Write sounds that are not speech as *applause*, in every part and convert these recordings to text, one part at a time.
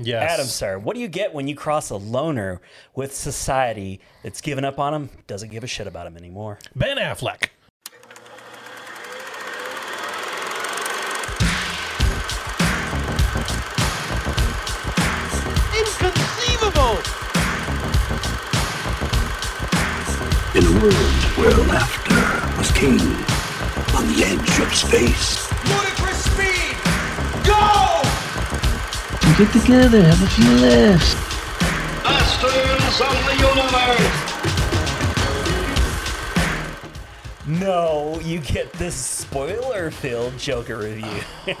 Yes. Adam, sir, what do you get when you cross a loner with society that's given up on him, doesn't give a shit about him anymore? Ben Affleck. Inconceivable! In a world where laughter was king, on the edge of space, Get together, have a few laughs. masters of the universe. No, you get this spoiler-filled Joker review. *laughs*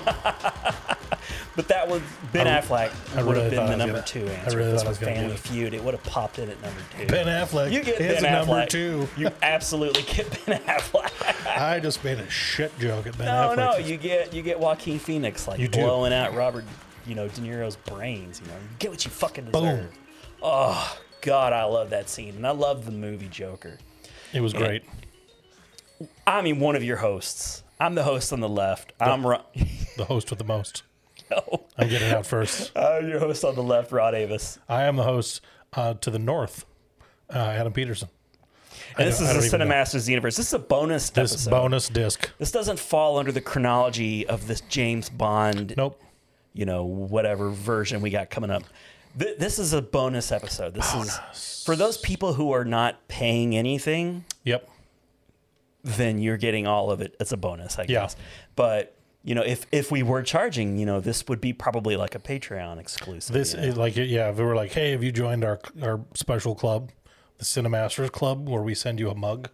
but that was Ben Affleck I would really have been the number gonna- two I answer. really if this thought I was was gonna Family. Feud. It would have popped in at number two. Ben Affleck You get is Ben number Affleck. two. You absolutely get *laughs* Ben Affleck. I just made a shit joke at Ben No, Affleck. no, no, you get you get Joaquin Phoenix like You do. blowing out Robert, you know, De Niro's brains. You know, you get what you fucking deserve. Boom. Oh God, I love that scene, and I love the movie Joker. It was great. I mean, one of your hosts. I'm the host on the left. I'm Ron. *laughs* The host with the most. no, I'm getting out first. *laughs* I'm your host on the left, Rod Avis. I am the host uh, to the north, uh, Adam Peterson. I And this is the. Cinemasters universe. This is a bonus This episode. bonus disc. This doesn't fall under the chronology of this James Bond, Nope. You know, whatever version we got coming up. Th- this is a bonus episode. This is for those people who are not paying anything. Yep. then you're getting all of it as a bonus, I Yeah. guess. But you know, if if we were charging, you know, this would be probably like a Patreon exclusive. This you know? is like yeah. If we were like, hey, have you joined our our special club, the Cinemasters Club, where we send you a mug?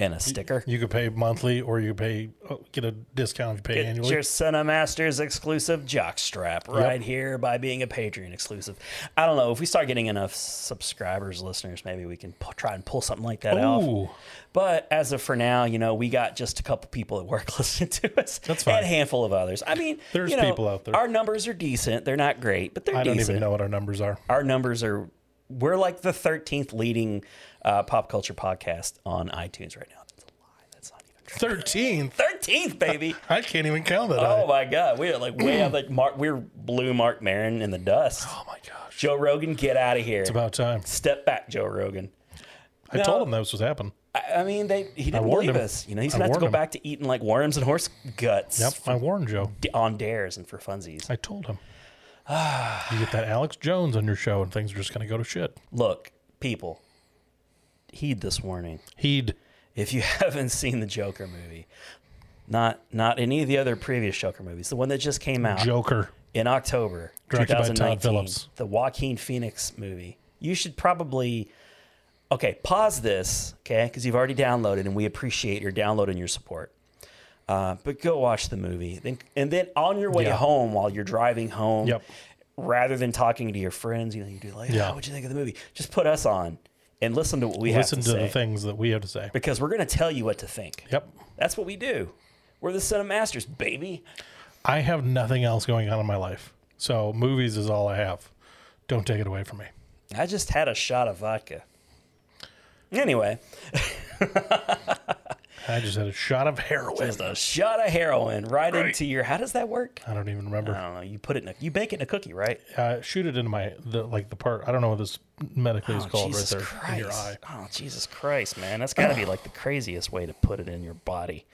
And a sticker. You could pay monthly, or you could pay oh, get a discount if you pay Get annually. your Cinemasters exclusive jock strap right here by being a Patreon exclusive. I don't know if we start getting enough subscribers, listeners, maybe we can pu- try and pull something like that off. But as of for now, you know, we got just a couple people at work *laughs* listening to us. That's fine. And a handful of others. I mean, There's you know, people out there. Our numbers are decent. They're not great, but they're decent. I don't even know what our numbers are. our numbers are we're like the 13th leading uh, pop culture podcast on itunes right now 13th. 13th, baby. I can't even count that. Oh, my God. We are like we have Like Mark, we're blue, Marc Maron in the dust. Oh, my gosh. Joe Rogan, get out of here. It's about time. Step back, Joe Rogan. I told him that was what happened. I, I mean, they he didn't believe him. us. You know, he's going to have to go him. back to eating like worms and horse guts Yep, I warned Joe. on dares and for funsies. I told him. you get that Alex Jones on your show, and things are just going to go to shit. Look, people, heed this warning. Heed if you *laughs* haven't seen the Joker movie, not not any of the other previous Joker movies, the one that just came out Joker. in October Directed by Todd 2019, Phillips. the Joaquin Phoenix movie, you should probably okay pause this, okay, because you've already downloaded, and we appreciate your download and your support. Uh, but go watch the movie, then and then on your way Yeah. home while you're driving home, Yep. rather than talking to your friends, you know, you do like, Yeah. oh, what'd you think of the movie? Just put us on and listen to what we Listen have to say. Listen to, the things that we have to say. because we're going to tell you what to think. Yep. That's what we do. We're the set of Cinemasters, baby. I have nothing else going on in my life, so movies is all I have. Don't take it away from me. I just had a shot of vodka. Anyway, *laughs* I just had a shot of heroin. just a shot of heroin right, into your. How does that work? I don't even I remember. don't know. You put it in a. You bake it in a cookie, right? Uh, shoot it into my the like the part. I don't know what this medically is Oh, called Jesus right there Christ. in your eye. Oh, Jesus Christ, man. That's got to be like the craziest way to put it in your body.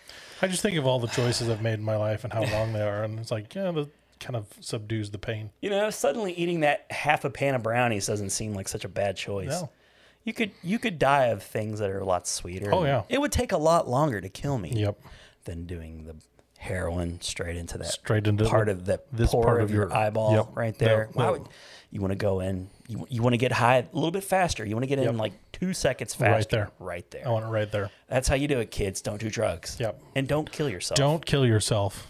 I just think of all the choices I've made in my life and how long they are, and it's like yeah, that kind of subdues the pain. You know, suddenly eating that half a pan of brownies doesn't seem like such a bad choice. No. You could you could die of things that are a lot sweeter. Oh, yeah. It would take a lot longer to kill me. Yep. than doing the heroin straight into that Straight into part the- of the this pore part of your, your- eyeball yep. right there. That- Why that- would- you want to go in? You, you want to get high a little bit faster. You want to get in like two seconds faster. Right there. Right there. I want it right there. That's how you do it, kids. Don't do drugs. Yep. And don't kill yourself. Don't kill yourself.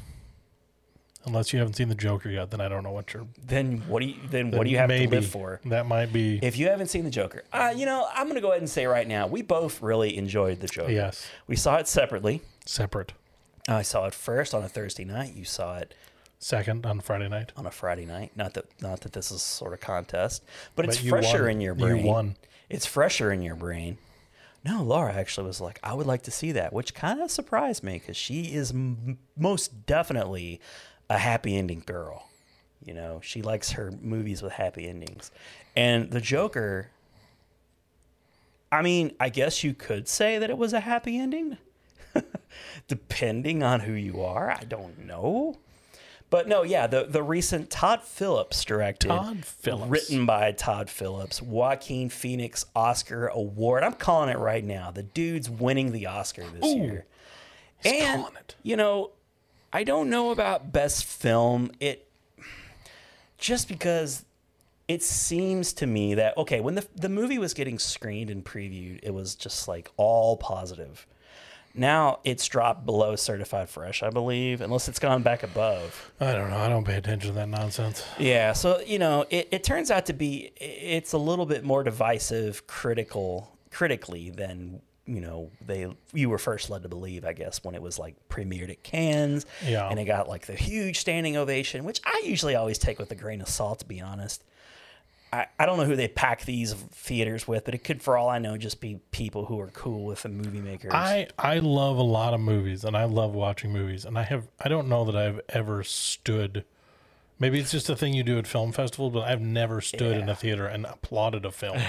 Unless you haven't seen the Joker yet, then I don't know what you're. Then what do you? Then what do you have maybe to live for? That might be. If you haven't seen the Joker, uh, you know, I'm going to go ahead and say right now, we both really enjoyed the Joker. Yes. We saw it separately. separate. I saw it first on a Thursday night. You saw it Second on Friday night. on a Friday night. Not that not that this is sort of contest, but it's But you fresher won. in your brain. You won. It's fresher in your brain. No, Laura actually was like, I would like to see that, which kind of surprised me because she is m- most definitely a happy ending girl. You know, she likes her movies with happy endings. And The Joker, I mean, I guess you could say that it was a happy ending, *laughs* depending on who you are. I don't know. But no, yeah, the, the recent Todd Phillips directed, Todd Phillips. written by Todd Phillips, Joaquin Phoenix Oscar Award. I'm calling it right now. The dude's winning the Oscar this year. and you know, I don't know about best film. It just because it seems to me that okay, when the the movie was getting screened and previewed, it was just like all positive. Now it's dropped below certified fresh, I believe, unless it's gone back above. I don't know. I don't pay attention to that nonsense. Yeah, so you know, it, it turns out to be it's a little bit more divisive, critical, critically than you know they you were first led to believe. I guess when it was like premiered at Cannes, Yeah. and it got like the huge standing ovation, which I usually always take with a grain of salt, to be honest. I, I don't know who they pack these theaters with, but it could, for all I know, just be people who are cool with the movie makers. I I love a lot of movies, and I love watching movies, and I have I don't know that I've ever stood. Maybe it's just a thing you do at film festivals, but I've never stood in a theater and applauded a film. *laughs*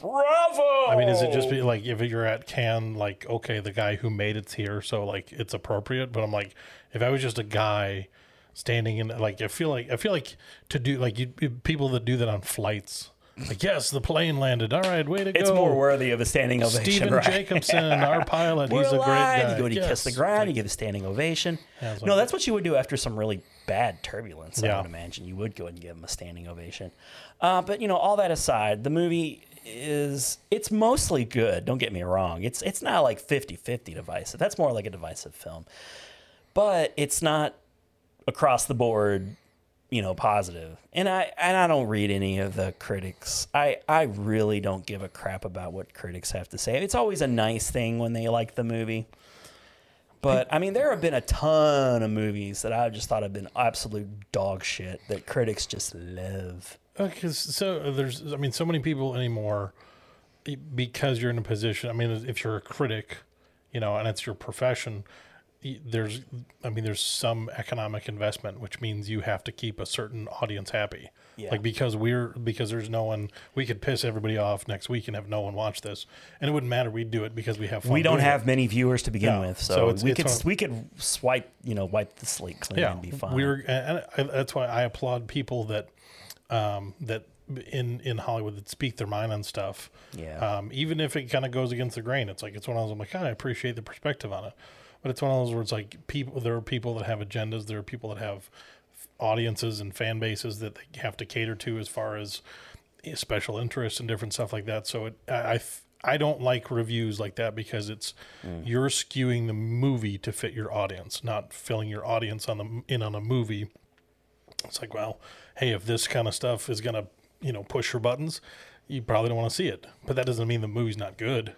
Bravo! I mean, is it just be like if you're at Cannes, like okay, the guy who made it's here, so like it's appropriate. But I'm like, if I was just a guy standing in, like I feel like I feel like to do like you people that do that on flights, like yes, the plane landed. All right, way to It's go. It's more worthy of a standing ovation. Stephen right? Jacobson, *laughs* our pilot, We're he's a great guy. You go to Yes. kiss the ground, Like, you give a standing ovation. Yeah, it's no, like- that's what you would do after some really bad turbulence. I Yeah. would imagine you would go and give him a standing ovation. Uh, but you know, all that aside, the movie is it's mostly good. Don't get me wrong. It's it's not like 50-50 divisive. That's more like a divisive film. But it's not across the board you know positive and i and i don't read any of the critics i i really don't give a crap about what critics have to say it's always a nice thing when they like the movie but i mean there have been a ton of movies that i've just thought have been absolute dog shit that critics just love Uh, okay, so uh, there's, I mean, so many people anymore because you're in a position. I mean, if you're a critic, you know, and it's your profession, there's, I mean, there's some economic investment, which means you have to keep a certain audience happy. Yeah. Like because we're because there's no one, we could piss everybody off next week and have no one watch this, and it wouldn't matter. We'd do it because we have fun. we don't have it. many viewers to begin No. with so, So it's- we it's could one we could swipe you know wipe the slate clean yeah, and be fine we were, and I, that's why I applaud people that, um, that in in Hollywood that speak their mind on stuff. Yeah. Um, even if it kind of goes against the grain, it's like it's one of those. I'm like, God, I appreciate the perspective on it, but it's one of those where it's like people. There are people that have agendas. There are people that have audiences and fan bases that they have to cater to as far as eh, special interests and different stuff like that. So it, I, I don't like reviews like that because it's you're skewing the movie to fit your audience, not filling your audience on the in on a movie it's like, well, hey, if this kind of stuff is gonna, you know, push your buttons, you probably don't want to see it. But that doesn't mean the movie's not good.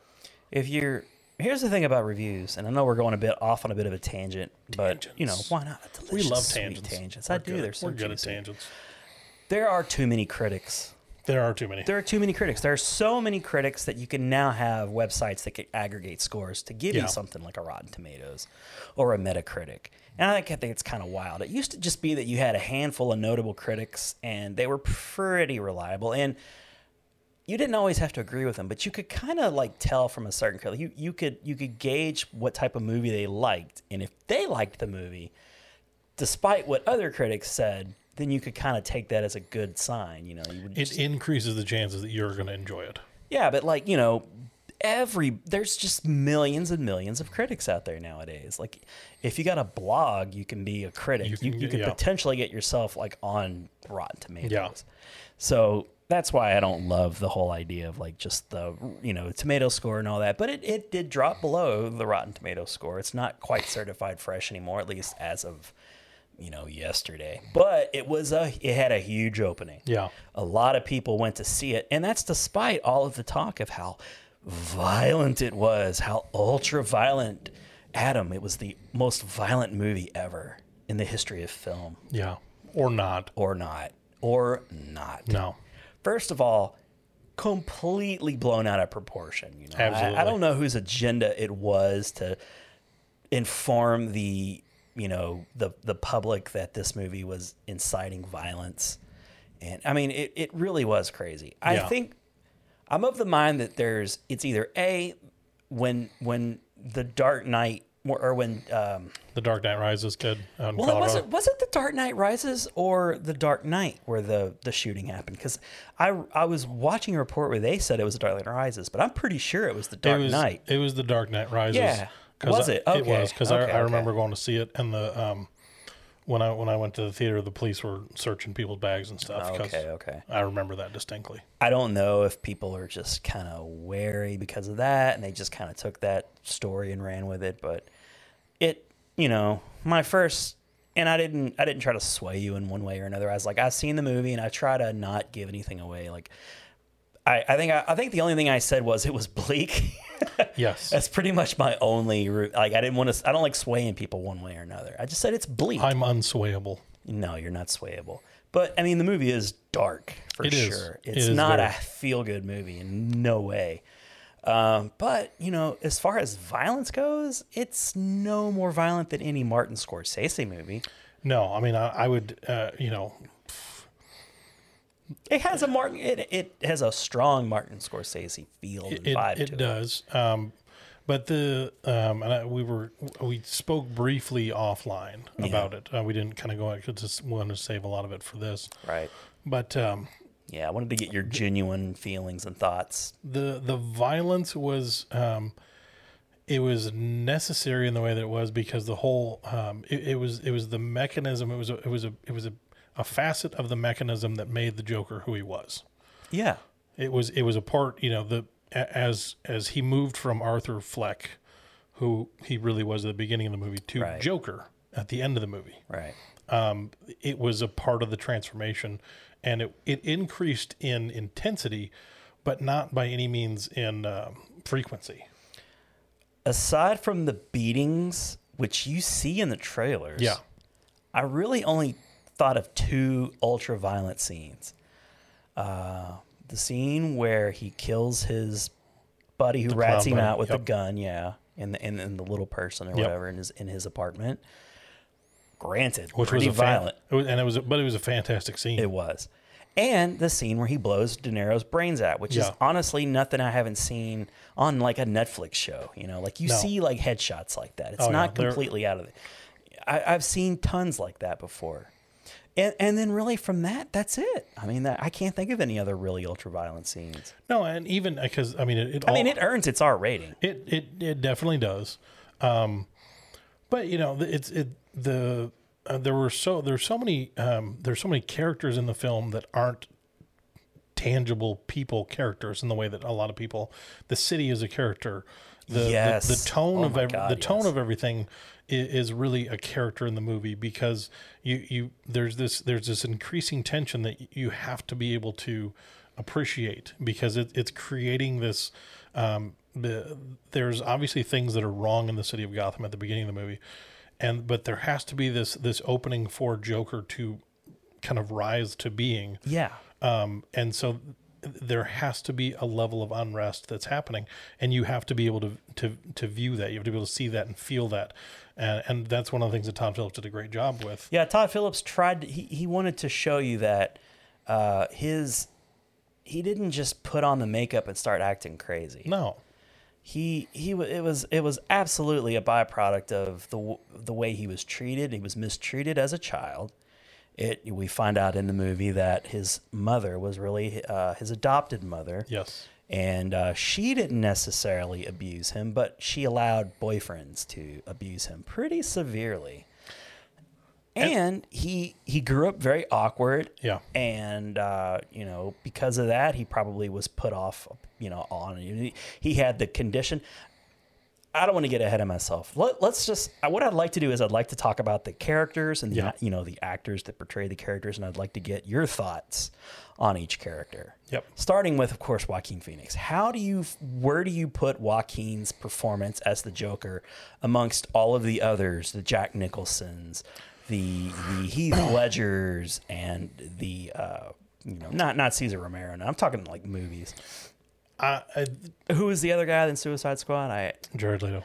if you're here's the thing about reviews and i know we're going a bit off on a bit of a tangent but you know why not a We delicious, love tangents. tangents We're i do good- they're so We're good at tangents. there are too many critics There are too many. there are too many critics there are so many critics that you can now have websites that can aggregate scores to give Yeah. you something like a rotten tomatoes or a metacritic and i think it's kind of wild it used to just be that you had a handful of notable critics and they were pretty reliable and you didn't always have to agree with them, but you could kind of like tell from a certain critic. You you could you could gauge what type of movie they liked, and if they liked the movie, despite what other critics said, then you could kind of take that as a good sign. You know, you It just- increases the chances that you're going to enjoy it. yeah, but like you know, every there's just millions and millions of critics out there nowadays. Like, if you got a blog, you can be a critic. You You can you, yeah. potentially get yourself like on Rotten Tomatoes. Yeah. So that's why I don't love the whole idea of like just the you know tomato score and all that. But it, it did drop below the Rotten Tomato score. It's not quite certified fresh anymore, at least as of you know yesterday. But it was a it had a huge opening Yeah. a lot of people went to see it and that's despite all of the talk of how violent it was how ultra violent adam it was the most violent movie ever in the history of film Yeah. Or not. or not or not No. first of all completely blown out of proportion you know I- I, don't know whose agenda it was to inform the you know the the public that this movie was inciting violence, and I mean it it really was crazy. I Yeah. think I'm of the mind that there's it's either a when when the Dark Knight or, when um, The Dark Knight Rises kid well, it wasn't was it the Dark Knight Rises or the Dark Knight where the the shooting happened? Because I I was watching a report where they said it was the Dark Knight Rises, but I'm pretty sure it was the Dark it was, Knight. It was the Dark Knight Rises. Yeah. Was I- it? It was because Okay, I, I remember going to see it, and the um, when I when I went to the theater, the police were searching people's bags and stuff. Okay, okay. I remember that distinctly. I don't know if people are just kind of wary because of that, and they just kind of took that story and ran with it. But it, you know, my first, and I didn't, I didn't try to sway you in one way or another. I was like, I've seen the movie, and I try to not give anything away. Like, I, I think, I, I think the only thing I said was it was bleak. *laughs* *laughs* Yes, That's pretty much my only route. Like, I didn't want to, I don't like swaying people one way or another. I just said it's bleak. I'm unswayable. No, you're not swayable. But I mean, the movie is dark for It is. sure. It It's is not a feel good movie in no way. Um, but you know, as far as violence goes, it's no more violent than any Martin Scorsese movie. No, I mean I, I would, uh, you know, It has a Martin. It, it has a strong Martin Scorsese feel and it, vibe it to it. does. Um, but the um, and I, we were we spoke briefly offline about it. Uh, we didn't kind of go because just wanted to save a lot of it for this. Right. But um, Yeah, I wanted to get your genuine feelings and thoughts. the the violence was um, it was necessary in the way that it was because the whole um, it, it was it was the mechanism. It was a, it was a it was a, a facet of the mechanism that made the Joker who he was. Yeah. It was it was a part, you know, the as as he moved from Arthur Fleck, who he really was at the beginning of the movie, to Right. Joker at the end of the movie. Right. Um, it was a part of the transformation, and it it increased in intensity, but not by any means in um, frequency. Aside from the beatings, which you see in the trailers, Yeah, I really only thought of two ultra violent scenes. Uh, the scene where he kills his buddy who rats him buddy, out with yep. the gun, yeah, in the in, the little person or whatever in his in his apartment. Granted, which pretty was a fan- violent. it was, and it was, a, but it was a fantastic scene. It was. And the scene where he blows De Niro's brains out, which is honestly nothing I haven't seen on like a Netflix show. You know, like you No. see like headshots like that. It's Oh, yeah, not they're- completely out of it. I, I've seen tons like that before. And, and then really from that, that's it. I mean, that, I can't think of any other really ultra violent scenes. no, and even because I mean, it, it I mean, it earns its R rating. It it it definitely does. Um, but you know, it's it the uh, there were so there's so many um, there's so many characters in the film that aren't tangible people characters in the way that a lot of people the city is a character the the, Yes. the tone Oh of ev- God, the tone of everything is, is really a character in the movie because you you there's this there's this increasing tension that you have to be able to appreciate because it, it's creating this um, the, there's obviously things that are wrong in the city of Gotham at the beginning of the movie and but there has to be this this opening for Joker to kind of rise to being Yeah. um, and so there has to be a level of unrest that's happening, and you have to be able to to to view that. You have to be able to see that and feel that, and and that's one of the things that Tom Phillips did a great job with. Yeah, Todd Phillips tried. To, he he wanted to show you that uh, his he didn't just put on the makeup and start acting crazy. No, he he it was it was absolutely a byproduct of the the way he was treated. He was mistreated as a child. It we find out in the movie that his mother was really uh, his adopted mother. yes, And uh, she didn't necessarily abuse him, but she allowed boyfriends to abuse him pretty severely. And he he grew up very awkward. Yeah. And uh, you know, because of that, he probably was put off. You know, on he, he had the condition. I don't want to get ahead of myself. Let, let's just. What I'd like to do is I'd like to talk about the characters and the, Yeah. you know the actors that portray the characters, and I'd like to get your thoughts on each character. Yep. Starting with, of course, Joaquin Phoenix. How do you, where do you put Joaquin's performance as the Joker amongst all of the others, the Jack Nicholsons, the the Heath *coughs* Ledgers, and the uh, you know not not Cesar Romero. No, I'm talking like movies. I, I, Who is the other guy in Suicide Squad? I Jared Leto.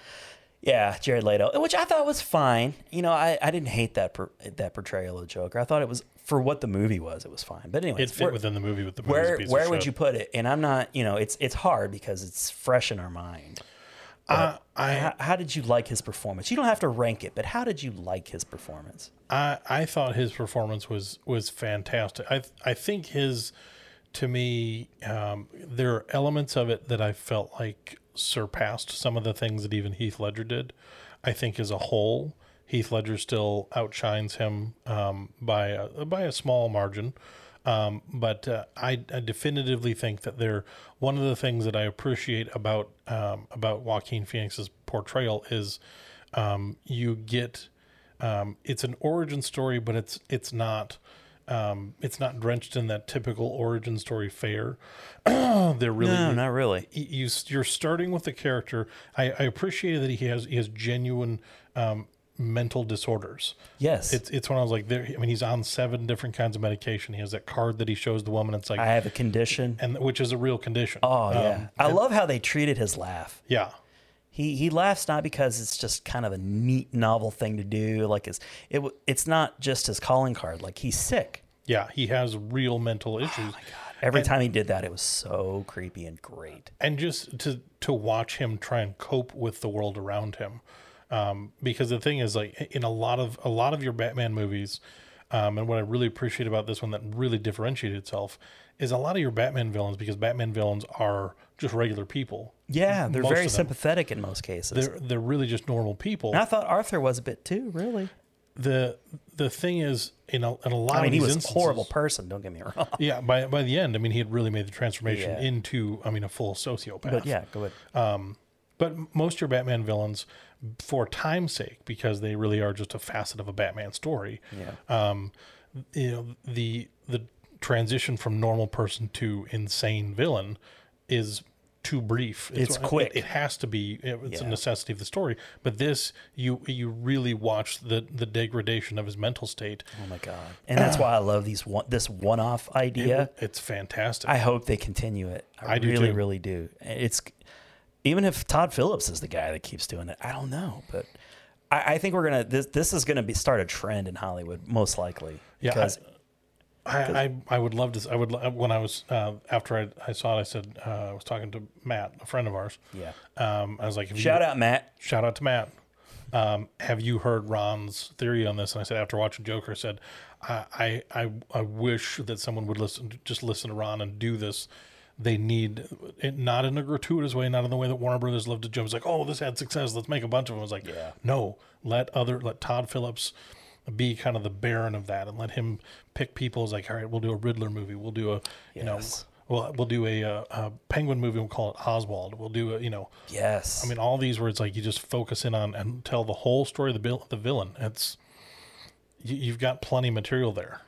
Yeah, Jared Leto, which I thought was fine. You know, I, I didn't hate that per, that portrayal of Joker. I thought it was for what the movie was, it was fine. But anyway, It fit within the movie with the where where would shit. you put it? And I'm not, you know, it's it's hard because it's fresh in our mind. Uh, I How, how did you like his performance? You don't have to rank it, but how did you like his performance? I I thought his performance was was fantastic. I I think his to me um, there are elements of it that I felt like surpassed some of the things that even Heath Ledger did. I think as a whole, Heath Ledger still outshines him um, by a, by a small margin. Um, but uh, I, I definitively think that they're one of the things that I appreciate about um, about Joaquin Phoenix's portrayal is um, you get um, it's an origin story, but it's it's not um, it's not drenched in that typical origin story fare. *clears throat* they're really No, not really. you you're starting with the character. I, I appreciate that he has he has genuine um, mental disorders. Yes, It's it's when I was like there. I mean, he's on seven different kinds of medication. He has that card that he shows the woman. It's like I have a condition. and which is a real condition. Oh yeah, Um, I love how they treated his laugh. yeah. He he laughs not because it's just kind of a neat novel thing to do. Like it's it it's not just his calling card. Like he's sick. Yeah, he has real mental issues. oh my god Every time he did that, it was so creepy and great. and just to to watch him try and cope with the world around him um, because the thing is like in a lot of a lot of your batman movies um, and what i really appreciate about this one that really differentiated itself is a lot of your batman villains because batman villains are just regular people Yeah, they're Most very of them. sympathetic in most cases. they're they're really just normal people and I thought Arthur was a bit too. Really, the the thing is in a, in a lot I mean, of he these was a instances, horrible person. Don't get me wrong. *laughs* yeah by by the end i mean he had really made the transformation Yeah. into i mean a full sociopath But yeah, go ahead. But most of your Batman villains, for time's sake, because they really are just a facet of a Batman story. Yeah. Um, you know the the transition from normal person to insane villain is too brief. It's it- quick. It, has to be. It's a necessity of the story. But this, you you really watch the the degradation of his mental state. oh my god! And that's uh. why I love these one this one off idea. It's fantastic. I hope they continue it. I, I do really, too. really do. It's even if Todd Phillips is the guy that keeps doing it, I don't know, but I, I think we're gonna this this is gonna be start a trend in Hollywood most likely. Yeah, I- because I, I, I would love to. I would when I was uh, after I, I saw it. I said uh, I was talking to Matt, a friend of ours. yeah. Um, I was like, Shout you, out Matt. shout out to Matt. Um, have you heard Ron's theory on this? And I said after watching Joker, I said I, I I wish that someone would listen, just listen to Ron and do this. They need it not in a gratuitous way, not in the way that Warner Brothers love to jump. It's like, oh, this had success, let's make a bunch of them. I was like, Yeah. no, let other let Todd Phillips be kind of the baron of that and let him pick people. It's like, all right, we'll do a Riddler movie, we'll do a you know, Yes. we'll we'll do a, uh a Penguin movie. We'll call it Oswald. We'll do a you know. Yes. I mean, all these words like you just focus in on and tell the whole story of the vil- the villain. It's you, you've got plenty of material there.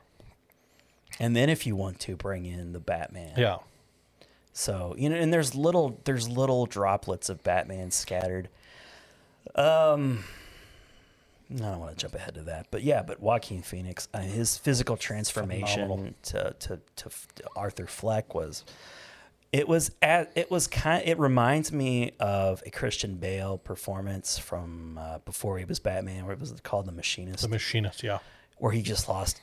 and then if you want to bring in the Batman. Yeah, So you know, and there's little there's little droplets of Batman scattered. Um, I don't want to jump ahead to that, but yeah, but Joaquin Phoenix, uh, his physical transformation to, to to Arthur Fleck was. It was at it was kind. It reminds me of a Christian Bale performance from uh, before he was Batman, where it was called The Machinist the machinist. Yeah, where he just lost,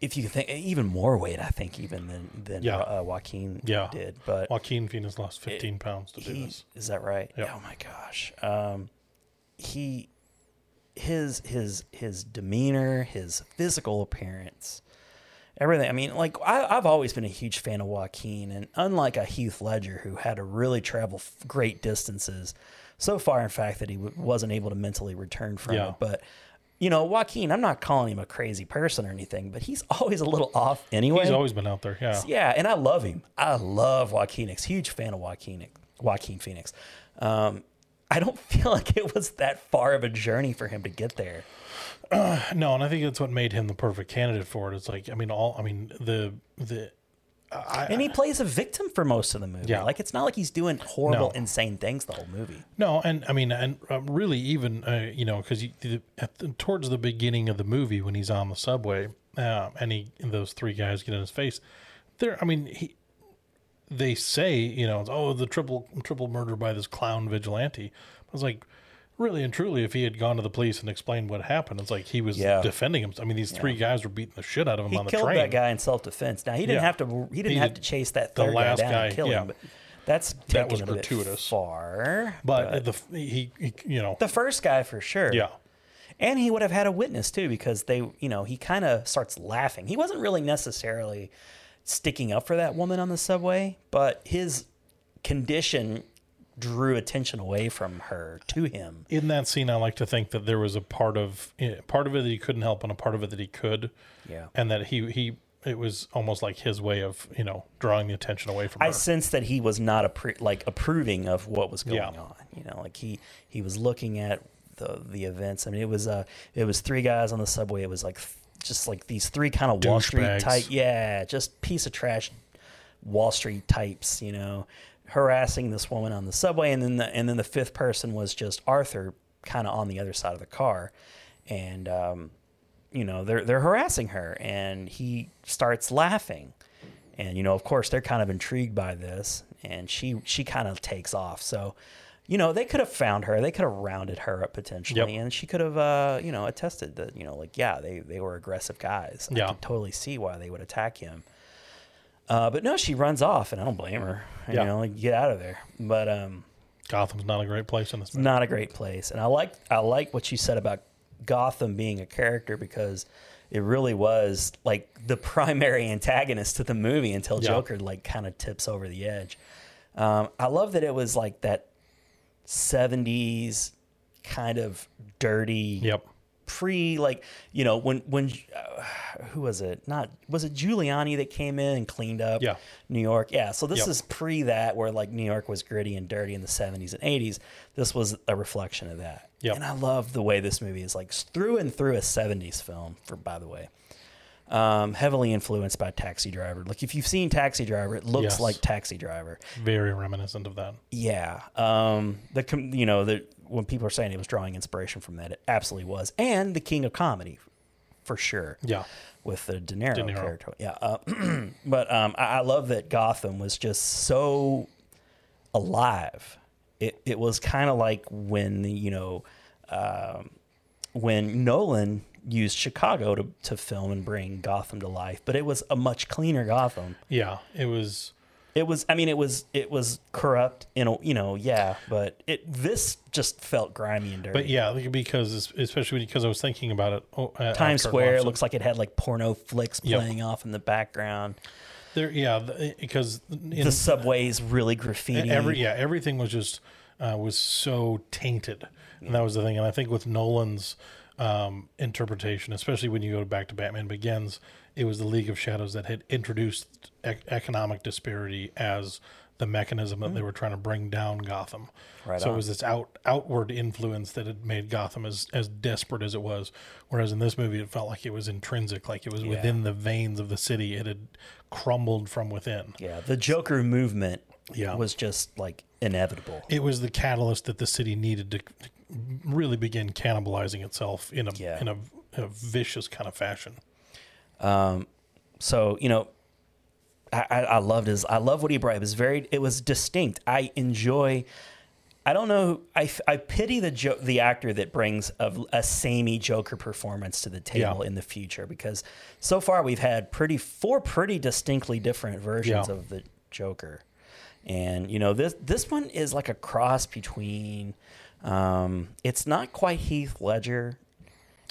if you think even more weight, I think even than than Yeah. uh, Joaquin yeah. did. But Joaquin Phoenix lost fifteen pounds to do this. is that right? Yep. Oh my gosh. Um, he his his his demeanor, his physical appearance, everything. I mean, like I, I've always been a huge fan of Joaquin, and unlike a Heath Ledger who had to really travel f- great distances, so far in fact that he w- wasn't able to mentally return from Yeah. it, but. You know, Joaquin, I'm not calling him a crazy person or anything, but he's *laughs* always a little off anyway. He's always been out there. Yeah, Yeah, and I love him. I love Joaquin. Huge fan of Joaquin. Joaquin Phoenix. Um, I don't *laughs* feel like it was that far of a journey for him to get there. no, and I think that's what made him the perfect candidate for it. It's like I mean, all I mean the the And he plays a victim for most of the movie. Yeah. Like it's not like he's doing horrible, No. insane things the whole movie. No, and I mean, and um, really, even uh, you know, because the, at the, towards the beginning of the movie, when he's on the subway, uh, and he and those three guys get in his face, there. I mean, he. They say, you know, oh, the triple triple murder by this clown vigilante. I was like, really and truly, if he had gone to the police and explained what happened, it's like he was Yeah. defending himself. I mean, these three guys were beating the shit out of him He on the train. He killed that guy in self defense. Now he didn't Yeah. have to. He didn't He have did- to chase that third guy down guy, and kill yeah. him. But that's That was gratuitous. far. But the he, he, you know, the first guy for sure. yeah, And he would have had a witness too because they, you know, he kind of starts laughing. He wasn't really necessarily sticking up for that woman on the subway, but his condition drew attention away from her to him. in that scene, I like to think that there was a part of eh, part of it that he couldn't help, and a part of it that he could. Yeah. and that he he it was almost like his way of you know drawing the attention away from her. I her. sensed that he was not appre- like approving of what was going Yeah. on. You know, like he he was looking at the the events. I mean, it was uh it was three guys on the subway. It was like just like these three kind of Wall Street type, yeah, just piece of trash Wall Street types. You know, harassing this woman on the subway, and then the and then the fifth person was just Arthur, kind of on the other side of the car, and um, you know they're they're harassing her, and he starts laughing, and you know of course they're kind of intrigued by this, and she she kind of takes off. So, you know they could have found her, they could have rounded her up potentially, Yep. and she could have uh, you know attested that you know like yeah they they were aggressive guys. I Yeah. could totally see why they would attack him. Uh, but no, she runs off, and I don't blame her. You Yeah. know, like get out of there. But um, Gotham's not a great place in this. Movie. not a great place. And I like I like what you said about Gotham being a character because it really was like the *laughs* primary antagonist to the movie until Yeah. Joker like kind of tips over the edge. Um, I love that it was like that '70s kind of dirty Yep. pre like you know when when uh, who was it not was it Giuliani that came in and cleaned up Yeah. New York yeah so this Yep. is pre that where like New York was gritty and dirty in the 70s and 80s this was a reflection of that Yep. and I love the way this movie is like through and through a 70s film for by the way um, heavily influenced by Taxi Driver like if you've seen Taxi Driver it looks Yes. like Taxi Driver Very reminiscent of that. yeah. Um, the you know the when people are saying it was drawing inspiration from that, it absolutely was, and the King of Comedy, for sure. Yeah. With the De Niro, De Niro. character. Yeah. Uh, *clears throat* but um, I, I love that Gotham was just so alive. It it was kind of like when you know um, when Nolan used Chicago to, to film and bring Gotham to life, but it was a much cleaner Gotham. Yeah. It was. It was. I mean, it was. It was corrupt. You know. You know. Yeah. But it. This just felt grimy and dirty. But yeah, because especially because I was thinking about it. oh, uh, Times Square. It looks like it had like porno flicks Yep. playing off in the background. There, yeah, the- because in, the subways really graffiti. every yeah everything was just uh, was so tainted, and that was the thing. And I think with Nolan's um, interpretation, especially when you go back to Batman Begins, it was the League of Shadows that had introduced ec- economic disparity as the mechanism that they were trying to bring down Gotham. Mm-hmm. Right so on. it was this out outward influence that had made Gotham as as desperate as it was. Whereas in this movie, it felt like it was intrinsic, like it was within the veins of the city. It had crumbled from within. Yeah. The Joker movement. Yeah. Was just like inevitable. it was the catalyst that the city needed to really begin cannibalizing itself in a Yeah. in a, a vicious kind of fashion. Um, So you know, I, I, I loved his. I love what he brought. It was very. It was distinct. I enjoy. I don't know. I, I pity the jo- the actor that brings a, a samey Joker performance to the table Yeah. in the future because so far we've had pretty four pretty distinctly different versions Yeah. of the Joker, and you know this this one is like a cross between. Um, it's not quite Heath Ledger.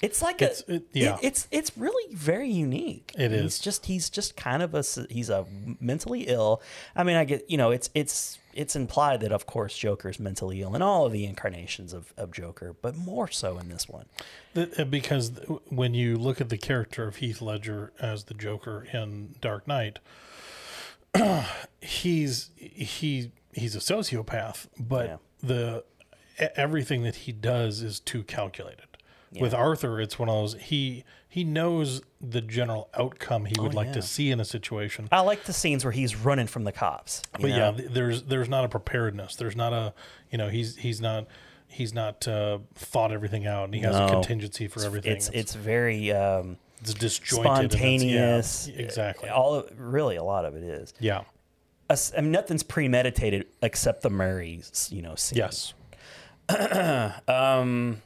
It's like It's- a it- yeah. it- it's it's really very unique. It he's just he's just kind of a he's a mentally ill. I mean, I get you know it's it's it's implied that of course Joker's mentally ill in all of the incarnations of, of Joker, but more so in this one. Uh, Because when you look at the character of Heath Ledger as the Joker in Dark Knight, *clears throat* he's he he's a sociopath, but Yeah. the everything that he does is too calculated. With Arthur, it's one of those he he knows the general outcome he would like yeah. to see in a situation. I like the scenes where he's running from the cops. you but know? yeah, there's there's not a preparedness. There's not a you know he's he's not he's not uh, thought everything out, and he has a contingency for everything. it's it's very um, it's disjointed, and it's- spontaneous. yeah, exactly. All of, really, a lot of it is. yeah. I mean, nothing's premeditated except the Murray's, you know, scene. Yes. *clears throat* Um,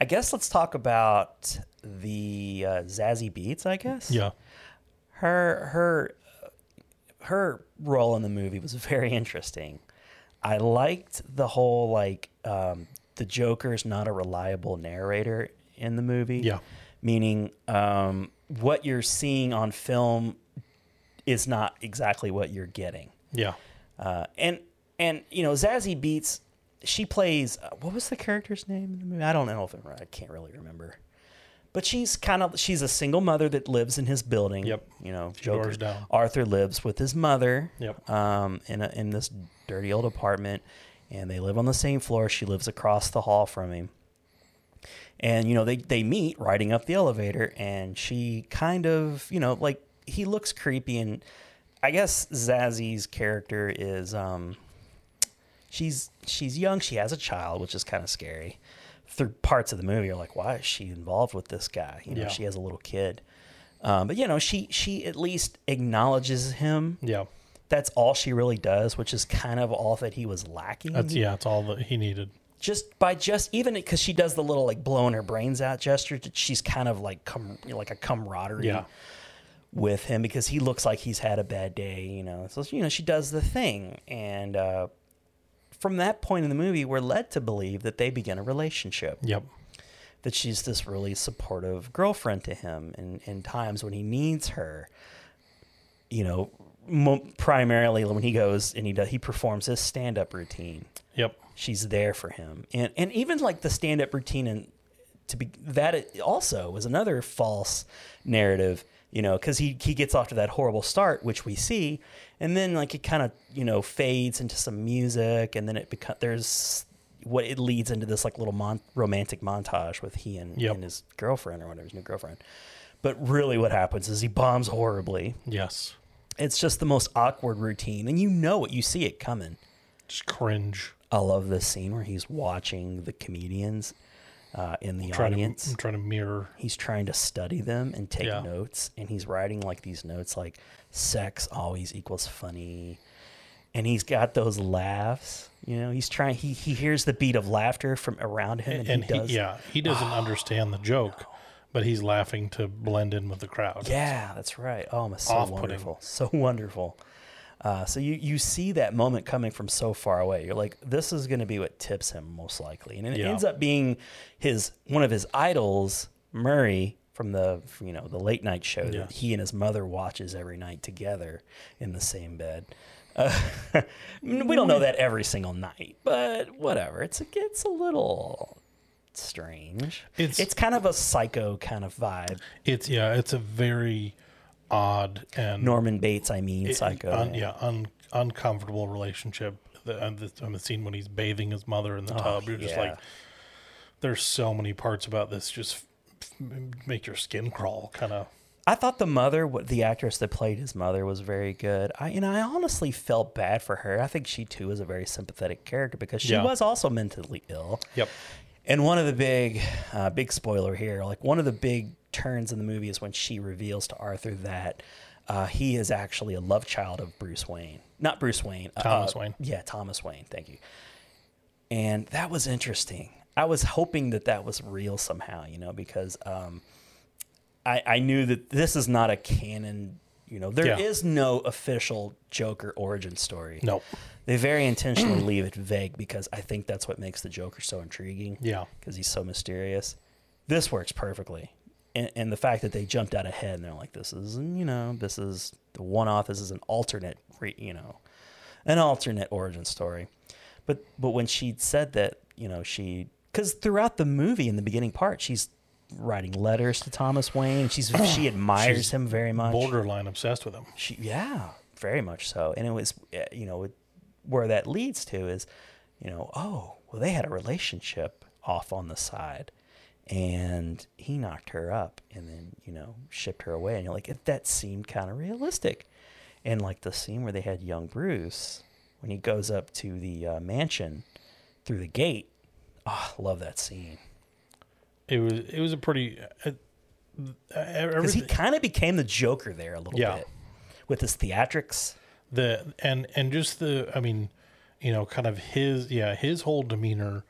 I guess let's talk about the uh, Zazie Beetz. I guess. Yeah. her her her role in the movie was *laughs* very interesting. I liked the whole like um, the Joker's not a reliable narrator in the movie. Yeah. meaning um, what you're seeing on film is not exactly what you're getting. Yeah. Uh, and and you know Zazie Beetz, she plays uh, what was the character's name in the movie? I don't know if it, I can't really remember. But she's kind of she's a single mother that lives in his building. Yep. You know, Joker, down. Arthur lives with his mother. Yep. Um, in a, in this dirty old apartment, and they live on the same floor. She lives across the hall from him. And you know they they meet riding up the elevator, and she kind of you know like he looks creepy, and I guess Zazie's character is um she's she's young, she has a child, which is kind of scary. Through parts of the movie, you're like, why is she involved with this guy? You know, Yeah. she has a little kid. Um, but you know, she she at least acknowledges him. Yeah. That's all she really does, which is kind of all that he was lacking. That's yeah. That's all that he needed. Just by just even because she does the little like blowing her brains out gesture, she's kind of like com- like a camaraderie Yeah. with him because he looks like he's had a bad day, you know. So you know, she does the thing, and uh, from that point in the movie, we're led to believe that they begin a relationship. Yep. That she's this really supportive girlfriend to him, in in times when he needs her. You know, mo- primarily when he goes and he does, he performs his stand up routine Yep. she's there for him and and even like the stand-up routine and to be that also was another false narrative you know because he he gets off to that horrible start which we see and then like it kind of you know fades into some music and then it becomes there's what it leads into this like little mon- romantic montage with he and, Yep. and his girlfriend or whatever his new girlfriend but really what happens is he bombs horribly Yes. it's just the most awkward routine and you know it you see it coming Just cringe. I love this scene where he's watching the comedians uh, in the audience. to trying to mirror. He's trying to study them and take Yeah. notes, and he's writing like these notes like "sex always equals funny," and he's got those laughs. You know, he's trying. He he hears the beat of laughter from around him, and, And he he, does. yeah, he doesn't understand the joke, but he's laughing to blend in with the crowd. Yeah, that's right. Oh, it's so Off-putting. wonderful. So *laughs* wonderful. Uh, so you, you see that moment coming from so far away. You're like, this is going to be what tips him most likely, and it Yeah. ends up being his one of his idols, Murray, from the you know the late night show Yeah. that he and his mother watches every night together in the same bed. Uh, *laughs* we don't know that every single night, but whatever. It's a, it's a little strange. It's- it's kind of a psycho kind of vibe. It's yeah, it's a very odd and Norman Bates, I mean, it- psycho. un- yeah, un, uncomfortable relationship. The, and the, on the scene when he's bathing his mother in the oh, tub, you're just Oh, yeah. like, there's so many parts about this just make your skin crawl. Kind of. I thought the mother, what the actress that played his mother, was very good. I and I honestly felt bad for her. I think she too is a very sympathetic character because she Yeah. was also mentally ill. Yep. And one of the big, uh, big spoiler here, like one of the big turns in the movie is when she reveals to Arthur that uh, he is actually a love child of Bruce Wayne, not Bruce Wayne, uh, Thomas uh, Wayne. Yeah, Thomas Wayne. Thank you. And that was interesting. I was hoping that that was real somehow, you know, because um, I, I knew that this is not a canon. You know, there is Yeah. no official Joker origin story. No. They very intentionally *clears throat* leave it vague because I think that's what makes the Joker so intriguing. Yeah. Because he's so mysterious. This works perfectly. And, and the fact that they jumped out ahead and they're like, this is, you know, this is the one off, this is an alternate, re, you know, an alternate origin story. But, but when she said that, you know, she, because throughout the movie in the beginning part, she's writing letters to Thomas Wayne. She's, *clears throat* she admires She's him very much. Borderline obsessed with him. She, yeah, very much so. And it was, uh, you know, it, where that leads to is, you know, oh, well, they had a relationship off on the side, and he knocked her up, and then you know shipped her away, and you're like, that seemed kind of realistic, and like the scene where they had young Bruce when he goes up to the uh, mansion through the gate. Oh, I love that scene It was it was a pretty. Uh, uh, because he kind of became the Joker there a little Yeah. bit with his theatrics. The and and just the I mean, you know, kind of his yeah his whole demeanor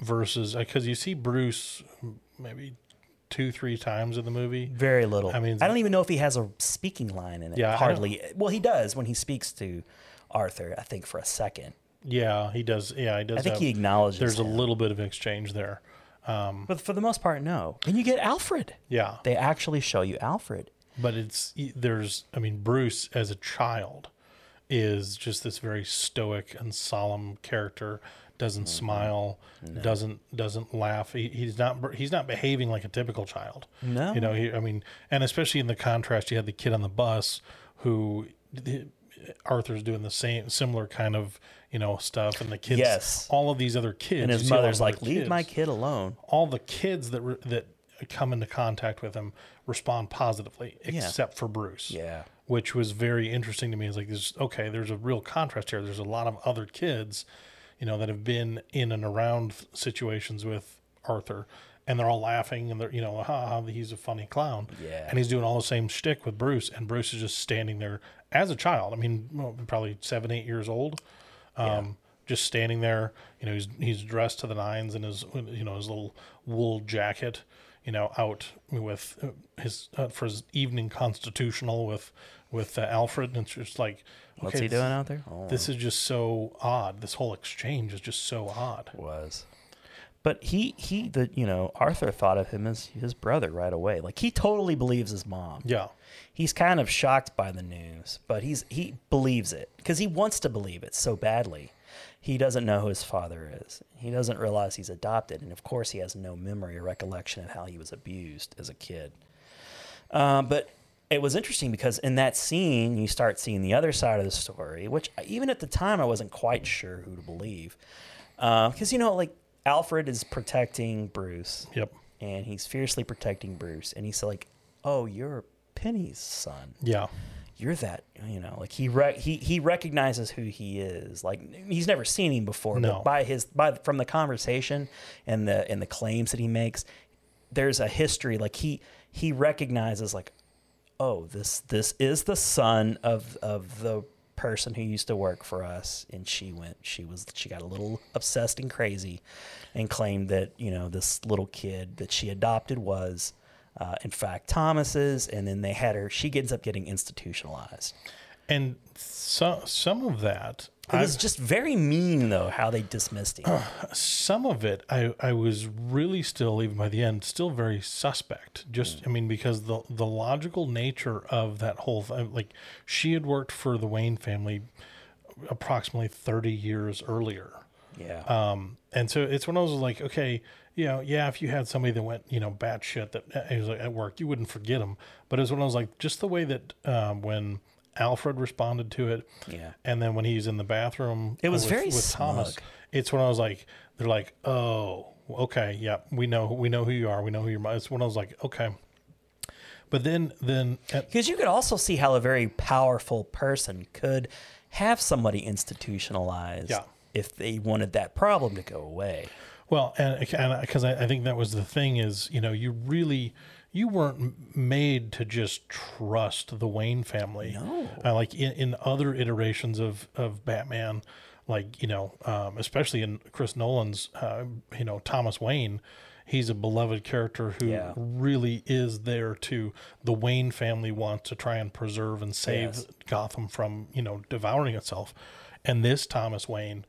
versus uh, because you see Bruce maybe two three times in the movie. Very little. I mean- I don't even know if he has a speaking line in it. Yeah, hardly. Well, he does when he speaks to Arthur. I think for a second. Yeah, he does. Yeah, he does. I think have- he acknowledges. There's a little bit of exchange there. Um, but for the most part, no. And you get Alfred. Yeah, They actually show you Alfred. but it's there's. I mean, Bruce as a child is just this very stoic and solemn character. Doesn't Mm-hmm. smile, doesn't doesn't laugh. He, he's not he's not behaving like a typical child. No. you know. He, I mean, and especially in the contrast, you had the kid on the bus who Arthur's doing the same similar kind of you know stuff, and the kids. Yes. all of these other kids. And his see a lot mother's like, "Leave my kid alone." all the kids that re- that come into contact with him respond positively, except for Bruce. Yeah. Which was very interesting to me. Is like, there's okay, there's a real contrast here. There's a lot of other kids, you know, that have been in and around situations with Arthur, and they're all laughing and they're you know, ha, ha he's a funny clown. Yeah. and he's doing all the same shtick with Bruce, and Bruce is just standing there as a child. I mean, well, probably seven, eight years old. Um, just standing there. You know, he's he's dressed to the nines in his you know his little wool jacket. You know, out with uh, his uh, for his evening constitutional with with uh, Alfred, and it's just like, What's okay, he doing out there? Oh, This is just so odd. This whole exchange is just so odd. was. But he he the you know Arthur thought of him as his brother right away. Like he totally believes his mom. Yeah, He's kind of shocked by the news, but he's he believes it because he wants to believe it so badly. He doesn't know who his father is. He doesn't realize he's adopted, and of course, he has no memory or recollection of how he was abused as a kid. Um, but it was interesting because in that scene, you start seeing the other side of the story, which even at the time I wasn't quite sure who to believe. Uh, because, you know, like Alfred is protecting Bruce. Yep. And he's fiercely protecting Bruce. And he's like, oh, you're Penny's son. yeah, You're that, you know, like he re- he he recognizes who he is. Like he's never seen him before, No. but by his by from the conversation and the and the claims that he makes, there's a history. Like he he recognizes like, oh, this this is the son of of the person who used to work for us. And she went she was she got a little obsessed and crazy and claimed that you know this little kid that she adopted was uh, in fact thomas's. And then they had her she ends up getting institutionalized. And so, some of that, it was I've- just very mean though how they dismissed him some of it I, I was really still even by the end still very suspect. Just i mean because the the logical nature of that whole thing like she had worked for the wayne family approximately 30 years earlier. Yeah. Um and so it's when i was like okay you know yeah if you had somebody that went you know batshit that uh, was like at work you wouldn't forget them but it was when i was like just the way that um when alfred responded to it Yeah. and then when he's in the bathroom It was with, very with thomas smug. it's when I was like, they're like, oh, okay, yeah, we know, we know who you are, we know who you're. It's when I was like, okay, but then, then, because you could also see how a very powerful person could have somebody institutionalized Yeah. if they wanted that problem to go away well, and because I, I think that was the thing is, you know, you really, you weren't made to just trust the Wayne family. No. uh, like in, in other iterations of of Batman, like you know, um, especially in Chris Nolan's, uh, you know, Thomas Wayne. He's a beloved character who Yeah. really is there to the Wayne family wants to try and preserve and save Yes. Gotham from you know devouring itself, and this Thomas Wayne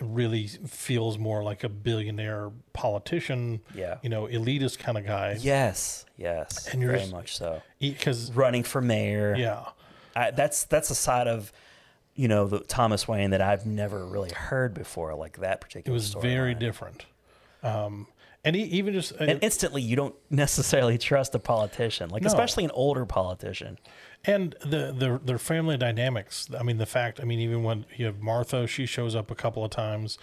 really feels more like a billionaire politician, Yeah. you know, elitist kind of guy. yes yes And you're very just- much so because running for mayor yeah, I, that's that's a side of you know the Thomas Wayne that I've never really heard before, like that particular. it was very storyline. different. Um, and he, even just uh, And instantly, you don't necessarily trust a politician, like No. especially an older politician. And the, the their family dynamics. I mean, the fact. I mean, even when you have Martha, she shows up a couple of times,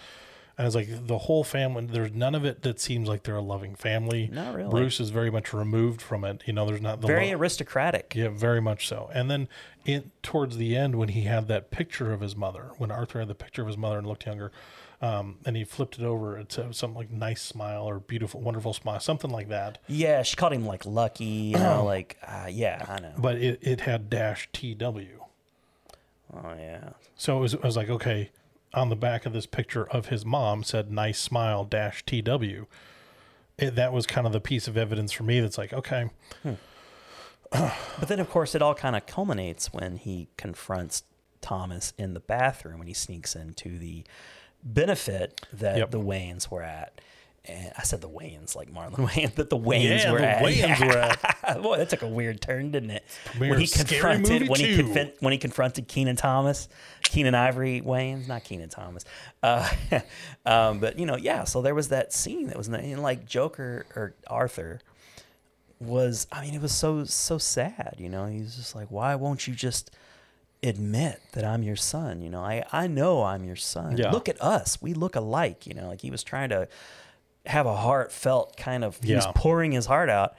and it's like the whole family. There's none of it that seems like they're a loving family. Not really. Bruce is very much removed from it. You know, there's not the Very lo- aristocratic. Yeah, very much so. And then towards the end, when he had that picture of his mother, when Arthur had the picture of his mother and looked younger, um, and he flipped it over, it said something like "nice smile" or "beautiful, wonderful smile," something like that. Yeah, she called him like lucky. You know, *clears throat* like uh, yeah, I know. But it, it had dash TW. Oh yeah, So it was, I was like, okay, on the back of this picture of his mom said "nice smile dash TW." It, that was kind of the piece of evidence for me. That's like, okay, *clears throat* But then, of course, it all kind of culminates when he confronts Thomas in the bathroom when he sneaks into the benefit that Yep. the Wayans were at. And I said the Wayans, like Marlon *laughs* Wayans, that the Wayans Yeah, were the at. Wayans were at. *laughs* Boy, that took a weird turn, didn't it? When he confronted when he, 2. confron- when he confronted Keenan Thomas, Keenen Ivory Wayans, not Keenan Thomas. Uh, *laughs* um, but you know, yeah. So there was that scene that was and like Joker or Arthur was I mean it was so so sad, you know. He's just like, "Why won't you just admit that I'm your son?" You know, I I know I'm your son. Yeah. Look at us. We look alike, you know. Like he was trying to have a heartfelt kind of he was pouring his heart out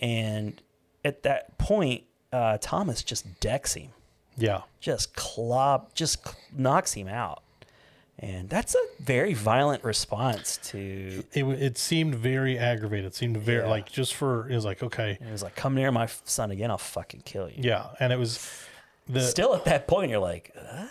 and at that point uh, Thomas just decks him. yeah, Just clop just knocks him out. And that's a very violent response to it it seemed very aggravated. It seemed very Yeah. like just for it was like okay, it was like, "Come near my son again, I'll fucking kill you." yeah, and it was the Still at that point, you're like, "Uh,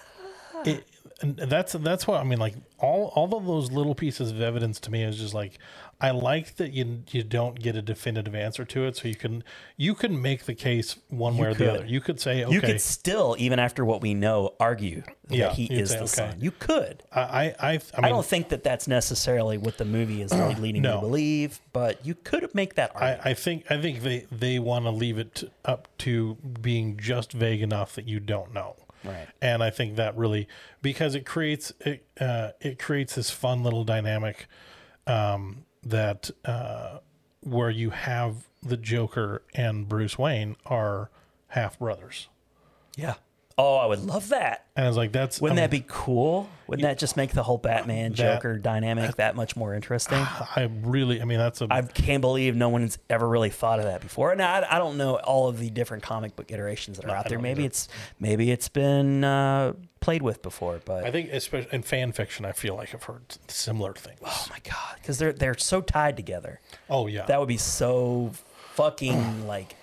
it, and that's that's what I mean. Like all all of those little pieces of evidence to me is just like I like that you you don't get a definitive answer to it, so you can you can make the case one way or the other. You could say okay, You could still, even after what we know, argue that Yeah, he is say, the okay. son. You could. I I I, I, mean, I don't think that that's necessarily what the movie is *clears throat* leading you to believe, but you could make that argument. I, I think I think they they want to leave it up to being just vague enough that you don't know. Right. And I think that really because it creates it uh, it creates this fun little dynamic um, that uh, where you have the Joker and Bruce Wayne are half brothers, yeah. Oh, I would love that. and I was like that's Wouldn't that be cool? Wouldn't that just make the whole Batman That- Joker dynamic that much more interesting? *sighs* I really I mean that's a I can't believe no one's ever really thought of that before. Now I, I don't know all of the different comic book iterations that are out there. Maybe it's maybe it's been uh, played with before, but I think especially in fan fiction I feel like I've heard similar things. oh my god, because they're they're so tied together. Oh yeah, That would be so fucking like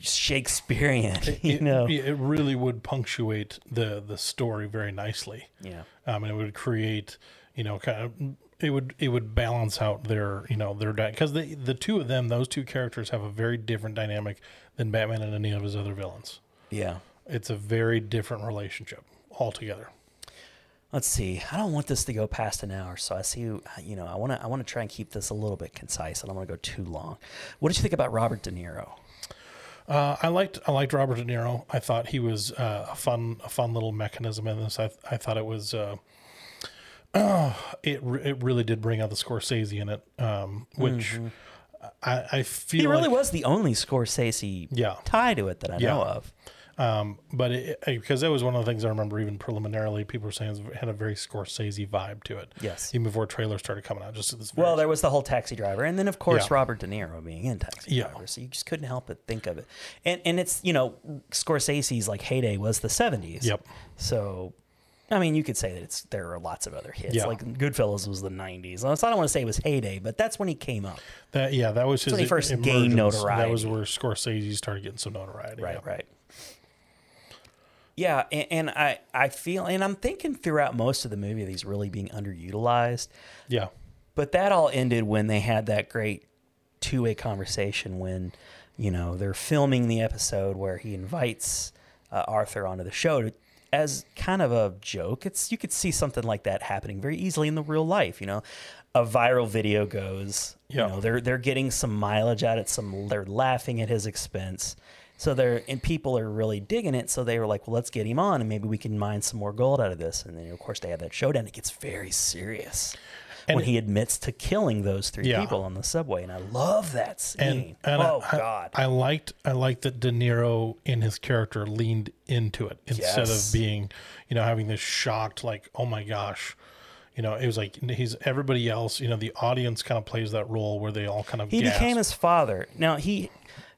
Shakespearean, *laughs* you it, know? it really would punctuate the the story very nicely. Yeah. um, and it would create, you know, kind of it would it would balance out their you know their because the the two of them those two characters have a very different dynamic than Batman and any of his other villains. Yeah. It's a very different relationship altogether. Let's see. I don't want this to go past an hour, so I see. You know, I want to. I want to try and keep this a little bit concise. I don't want to go too long. What did you think about Robert De Niro? Uh, I liked I liked Robert De Niro. I thought he was uh, a fun a fun little mechanism in this. I I thought it was. Uh, it re- it really did bring out the Scorsese in it, um, which I, I feel He really like, was the only Scorsese Yeah. tie to it that I Yeah. know of. Um, but it, because that was one of the things I remember even preliminarily, people were saying it had a very Scorsese vibe to it. Yes. Even before trailers started coming out, just this. Well, there was the whole Taxi Driver, and then of course Yeah. Robert De Niro being in Taxi Yeah. Driver, so you just couldn't help but think of it. And and it's you know Scorsese's like heyday was the seventies. Yep. So. I mean, you could say that it's there are lots of other hits. Yeah. Like Goodfellas was the '90s. So I don't want to say it was heyday, but that's when he came up. that, yeah, that was his when he first gained emergence. That was notoriety. where Scorsese started getting some notoriety. Right, yeah. right. Yeah, and, and I I feel, and I'm thinking throughout most of the movie, these really being underutilized. Yeah. But that all ended when they had that great two way conversation when, you know, they're filming the episode where he invites uh, Arthur onto the show to, as kind of a joke. It's you could see something like that happening very easily in the real life. You know, a viral video goes. Yeah. You know, they're they're getting some mileage out of it. Some they're laughing at his expense. So they're and people are really digging it. So they were like, well, let's get him on, and maybe we can mine some more gold out of this. And then of course they have that showdown. It gets very serious And when he admits to killing those three Yeah. people on the subway, and I love that scene. And, and oh I, God, I, liked I liked that De Niro in his character leaned into it instead Yes. of being, you know, having this shocked like, oh my gosh, you know, it was like he's everybody else. You know, the audience kind of plays that role where they all kind of he became his father. Now he,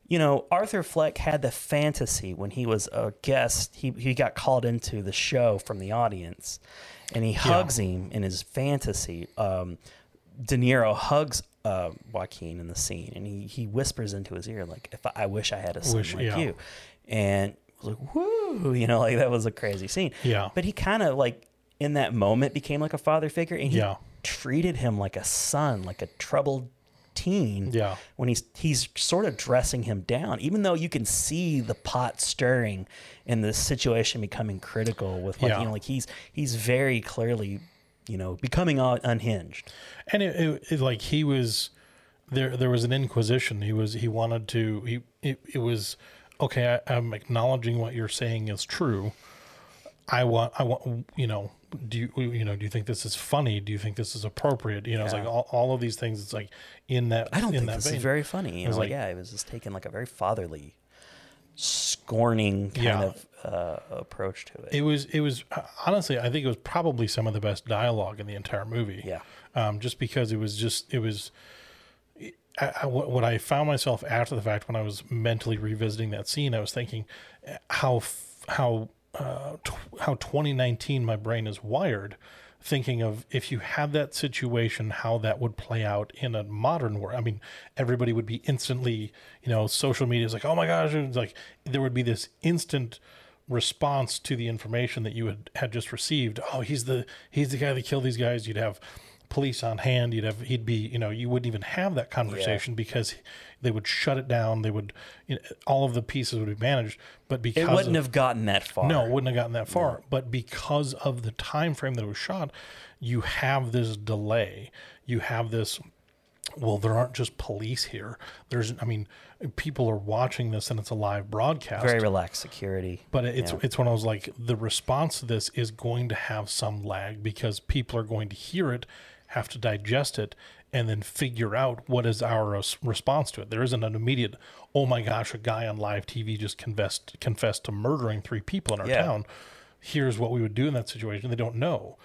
you know, Arthur Fleck had the fantasy when he was a guest. He he got called into the show from the audience, and he hugs him in his fantasy. Um, De Niro hugs. Uh, Joaquin in the scene, and he, he whispers into his ear like, "If I, I wish I had a son Wish- like yeah. you," and I was like, "Woo!" You know, like that was a crazy scene. Yeah. But he kind of like in that moment became like a father figure, and he Yeah. treated him like a son, like a troubled Yeah. When he's he's sort of dressing him down, even though you can see the pot stirring and the situation becoming critical with like Yeah. you know like he's he's very clearly you know becoming unhinged. and it, it, it like he was there there was an inquisition he was he wanted to he it, it was okay I, i'm acknowledging what you're saying is true i want i want you know do you you know do you think this is funny do you think this is appropriate you know it's like all, all of these things it's like in that I don't in think that this vein. is very funny. You was know, like- yeah, it was just taking like a very fatherly, scorning kind Yeah. of uh, approach to it. it was it was honestly i think it was probably some of the best dialogue in the entire movie Yeah. um, just because it was just it was I, I, what what I found myself after the fact when I was mentally revisiting that scene, I was thinking uh, how how how 2019 my brain is wired, thinking of if you had that situation, how that would play out in a modern world. I mean, everybody would be instantly, you know, social media is like, oh my gosh, like there would be this instant response to the information that you had, had just received. Oh, he's the he's the guy that killed these guys. You'd have police on hand. You'd have he'd be you know you wouldn't even have that conversation because they would shut it down. They would you know, all of the pieces would be managed. But because it wouldn't of, have gotten that far. no, it wouldn't have gotten that far. But because of the time frame that it was shot, you have this delay. You have this. Well, there aren't just police here. There's, I mean, people are watching this and it's a live broadcast. very relaxed security. But it's Yeah. it's when I was like, the response to this is going to have some lag because people are going to hear it, have to digest it, and then figure out what is our response to it. There isn't an immediate, oh my gosh, a guy on live TV just confessed confessed to murdering three people in our Yeah. town. Here's what we would do in that situation. They don't know.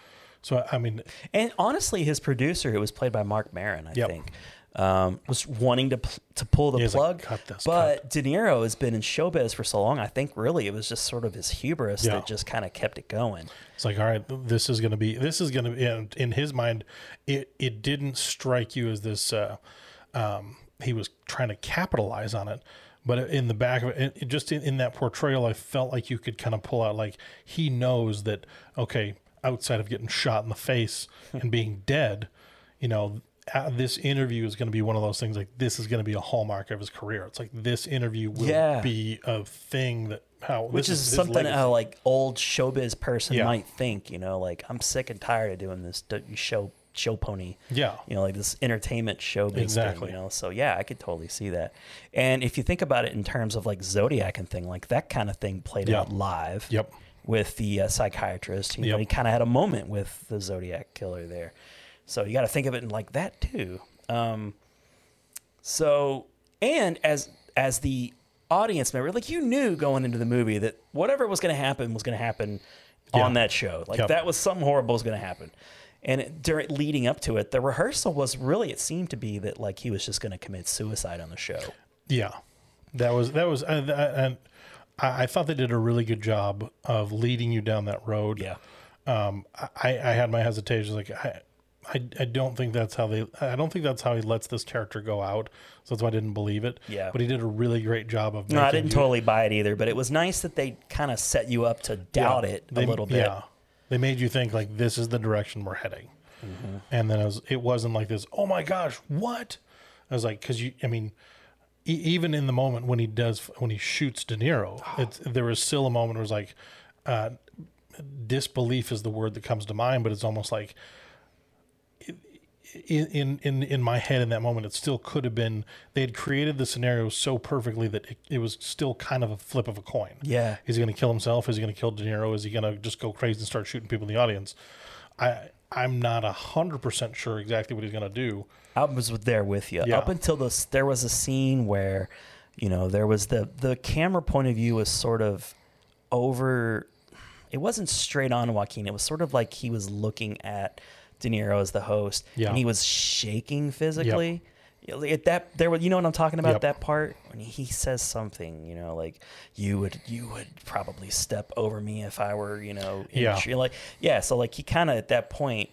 So I mean, And honestly, his producer, who was played by Marc Maron, I Yep. think, um, was wanting to to pull the like, plug. "Cut this, but De Niro has been in showbiz for so long. I think really it was just sort of his hubris Yeah. that just kind of kept it going. It's like, all right, this is going to be, this is going to be, in, in his mind, it, it didn't strike you as this, uh, um, he was trying to capitalize on it. But in the back of it, it just in, in that portrayal, I felt like you could kind of pull out, like, he knows that, okay, outside of getting shot in the face hmm. and being dead, you know, this interview is going to be one of those things like this is going to be a hallmark of his career. It's like this interview will Yeah. be a thing that how Which this is, his something a like old showbiz person Yeah. might think, you know, like I'm sick and tired of doing this show show pony. Yeah. You know, like this entertainment showbiz Exactly. thing, you know. So yeah, I could totally see that. And if you think about it in terms of like Zodiac and thing, like that kind of thing played Yeah. out live. Yep. With the uh, psychiatrist, you know, he kind of had a moment with the Zodiac killer there. So you got to think of it in like that too. Um, so and as as the audience member, like you knew going into the movie that whatever was going to happen was going to happen Yeah. on that show. Like Yep. that was something horrible was going to happen. And it, during leading up to it, the rehearsal was really it seemed to be that like he was just going to commit suicide on the show. Yeah, that was that was, and, and I, I thought they did a really good job of leading you down that road. Yeah. Um, I, I had my hesitations. Like I, I, I don't think that's how they. I don't think that's how he lets this character go out. So that's why I didn't believe it. Yeah. but he did a really great job of. No, I didn't you- totally buy it either, but it was nice that they kind of set you up to doubt it a They- little bit. Yeah, they made you think like this is the direction we're heading, Mm-hmm. and then it was it wasn't like this. Oh my gosh, what? I was like, because you, I mean, e- even in the moment when he does when he shoots De Niro, it's there was still a moment where it was like, uh, disbelief is the word that comes to mind, but it's almost like. In, in in in my head in that moment, it still could have been. They had created the scenario so perfectly that it, it was still kind of a flip of a coin. Yeah. Is he going to kill himself? Is he going to kill De Niro? Is he going to just go crazy and start shooting people in the audience? I I'm not a hundred percent sure exactly what he's going to do. I was there with you Yeah. up until this. There was a scene where, you know, there was the the camera point of view was sort of over. It wasn't straight on Joaquin. It was sort of like he was looking at De Niro as the host, Yeah. and he was shaking physically. Know, At that there was, you know what I'm talking about? Yep. That part when he says something, you know, like you would you would probably step over me if I were, you know, in Yeah. street." like yeah. So like he kind of at that point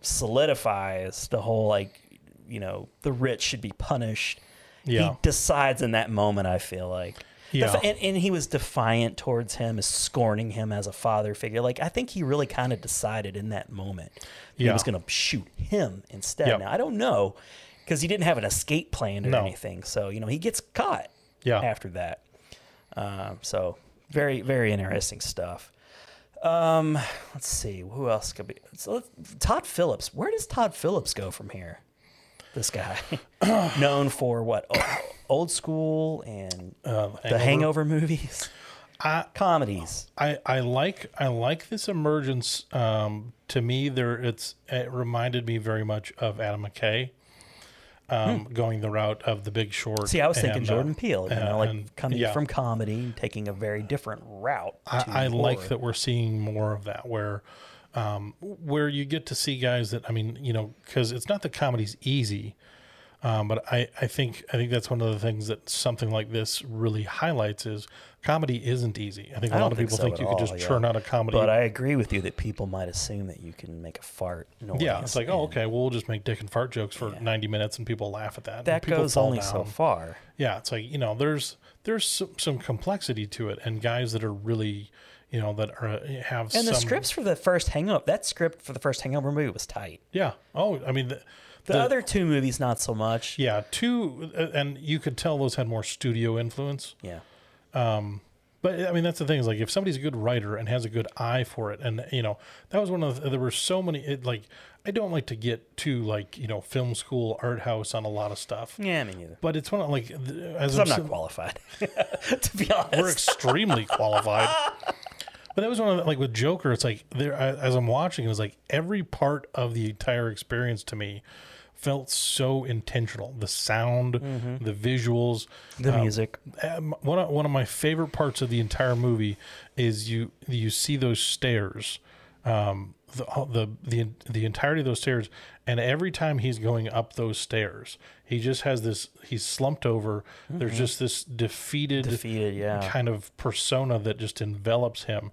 solidifies the whole like you know the rich should be punished Yeah. he decides in that moment i feel like Yeah. Defi- and, and he was defiant towards him, as scorning him as a father figure. Like I think he really kind of decided in that moment that he was going to shoot him instead. Yep. Now I don't know because he didn't have an escape plan or No. anything. So you know he gets caught. Yeah. After that, um, so very very interesting stuff. Um, let's see who else could be. So let's- Todd Phillips. Where does Todd Phillips go from here? This guy, *laughs* known for what o- old school and Uh, the Hangover movies, I, comedies. I, I like I like this emergence. Um, to me, there it's it reminded me very much of Adam McKay, um, going the route of The Big Short. Hmm. See, I was thinking and, uh, Jordan Peele, you know, uh, like and- coming yeah. from comedy and taking a very different route. to I, I like that we're seeing more of that where um, where you get to see guys that I mean you know because it's not that comedy's easy um, but I, I think I think that's one of the things that something like this really highlights is comedy isn't easy. I think a I lot of people so think you could just yeah. churn out a comedy. But I agree with you that people might assume that you can make a fart noise. yeah, it's like oh okay, well, we'll just make dick and fart jokes for Yeah. ninety minutes and people laugh at that. That goes only so far. Yeah, it's like you know, there's there's some, some complexity to it, and guys that are really, you know, that are have And the some, scripts for the first Hangover, that script for the first Hangover movie was tight. Yeah. Oh, I mean, the, The, other two movies, not so much. yeah, two, uh, and you could tell those had more studio influence. Yeah. But I mean, that's the thing is like if somebody's a good writer and has a good eye for it, and you know, that was one of the, there were so many. It, like, I don't like to get too like you know film school art house on a lot of stuff. Yeah, me neither. But it's one of like as I'm not sim- qualified, *laughs* to be honest. we're extremely qualified. *laughs* But that was one of the, like with Joker. It's like there I- as I'm watching, it was like every part of the entire experience to me felt so intentional. The sound, the visuals, the um, music. um, one of, one of my favorite parts of the entire movie is you you see those stairs, um, the the the the entirety of those stairs, and every time he's going up those stairs, he just has this. He's slumped over. There's just this defeated, Defeated, yeah. kind of persona that just envelops him.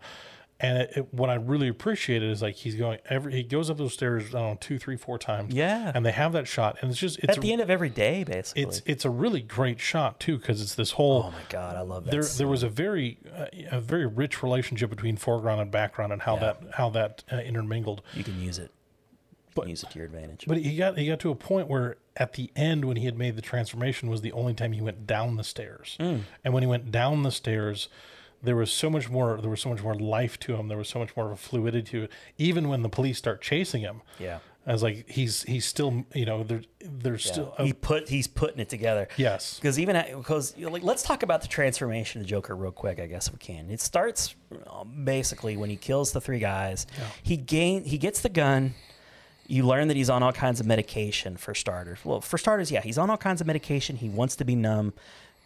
And it, it, what I really appreciated is like he's going every he goes up those stairs I don't know two three four times Yeah. and they have that shot and it's just it's At the end of every day, basically. it's it's a really great shot too because it's this whole oh my god, I love that. there scene. there was a very uh, a very rich relationship between foreground and background and how that how that uh, intermingled you can use it. You But- can use it to your advantage. but he got he got to a point where at the end when he had made the transformation was the only time he went down the stairs Hmm. and when he went down the stairs there was so much more there was so much more life to him there was so much more of a fluidity to it even when the police start chasing him yeah. I was like he's he's still you know there there's Yeah. still he put he's putting it together. Yes. Because even at, because you know, like let's talk about the transformation of Joker real quick. I guess we can. It starts um, basically when he kills the three guys. He gain he gets the gun. You learn that he's on all kinds of medication for starters. Well, for starters, yeah, he's on all kinds of medication. He wants to be numb,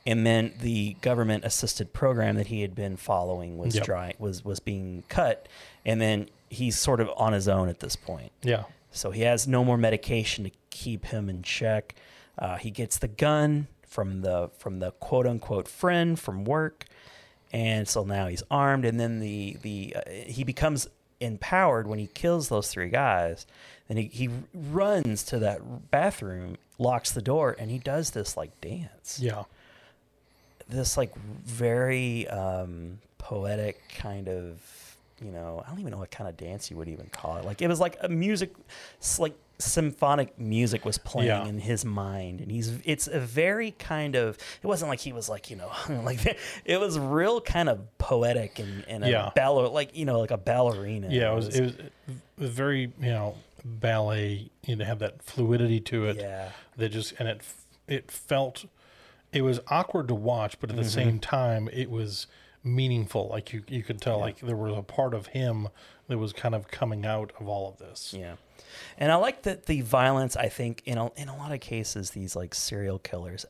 and then the government assisted program that he had been following was Yep. dry, was was being cut, and then he's sort of on his own at this point. yeah So he has no more medication to keep him in check. Uh, he gets the gun from the from the quote unquote friend from work, and so now he's armed. And then the the uh, he becomes empowered when he kills those three guys. Then he he runs to that bathroom, locks the door, and he does this like dance yeah this like very um, poetic kind of you know I don't even know what kind of dance you would even call it. Like it was like a music, like symphonic music was playing Yeah. in his mind, and he's it's a very kind of it wasn't like he was like you know *laughs* like it was real kind of poetic and and a Yeah. ballo like you know like a ballerina. Yeah, it was it was, it was very you know ballet. You know, have that fluidity to it. Yeah. that just and it it felt it was awkward to watch, but at the Mm-hmm. same time, it was meaningful. Like you you could tell, like there was a part of him that was kind of coming out of all of this. Yeah. And I like that the violence, I think, in a, in a lot of cases, these like serial killers,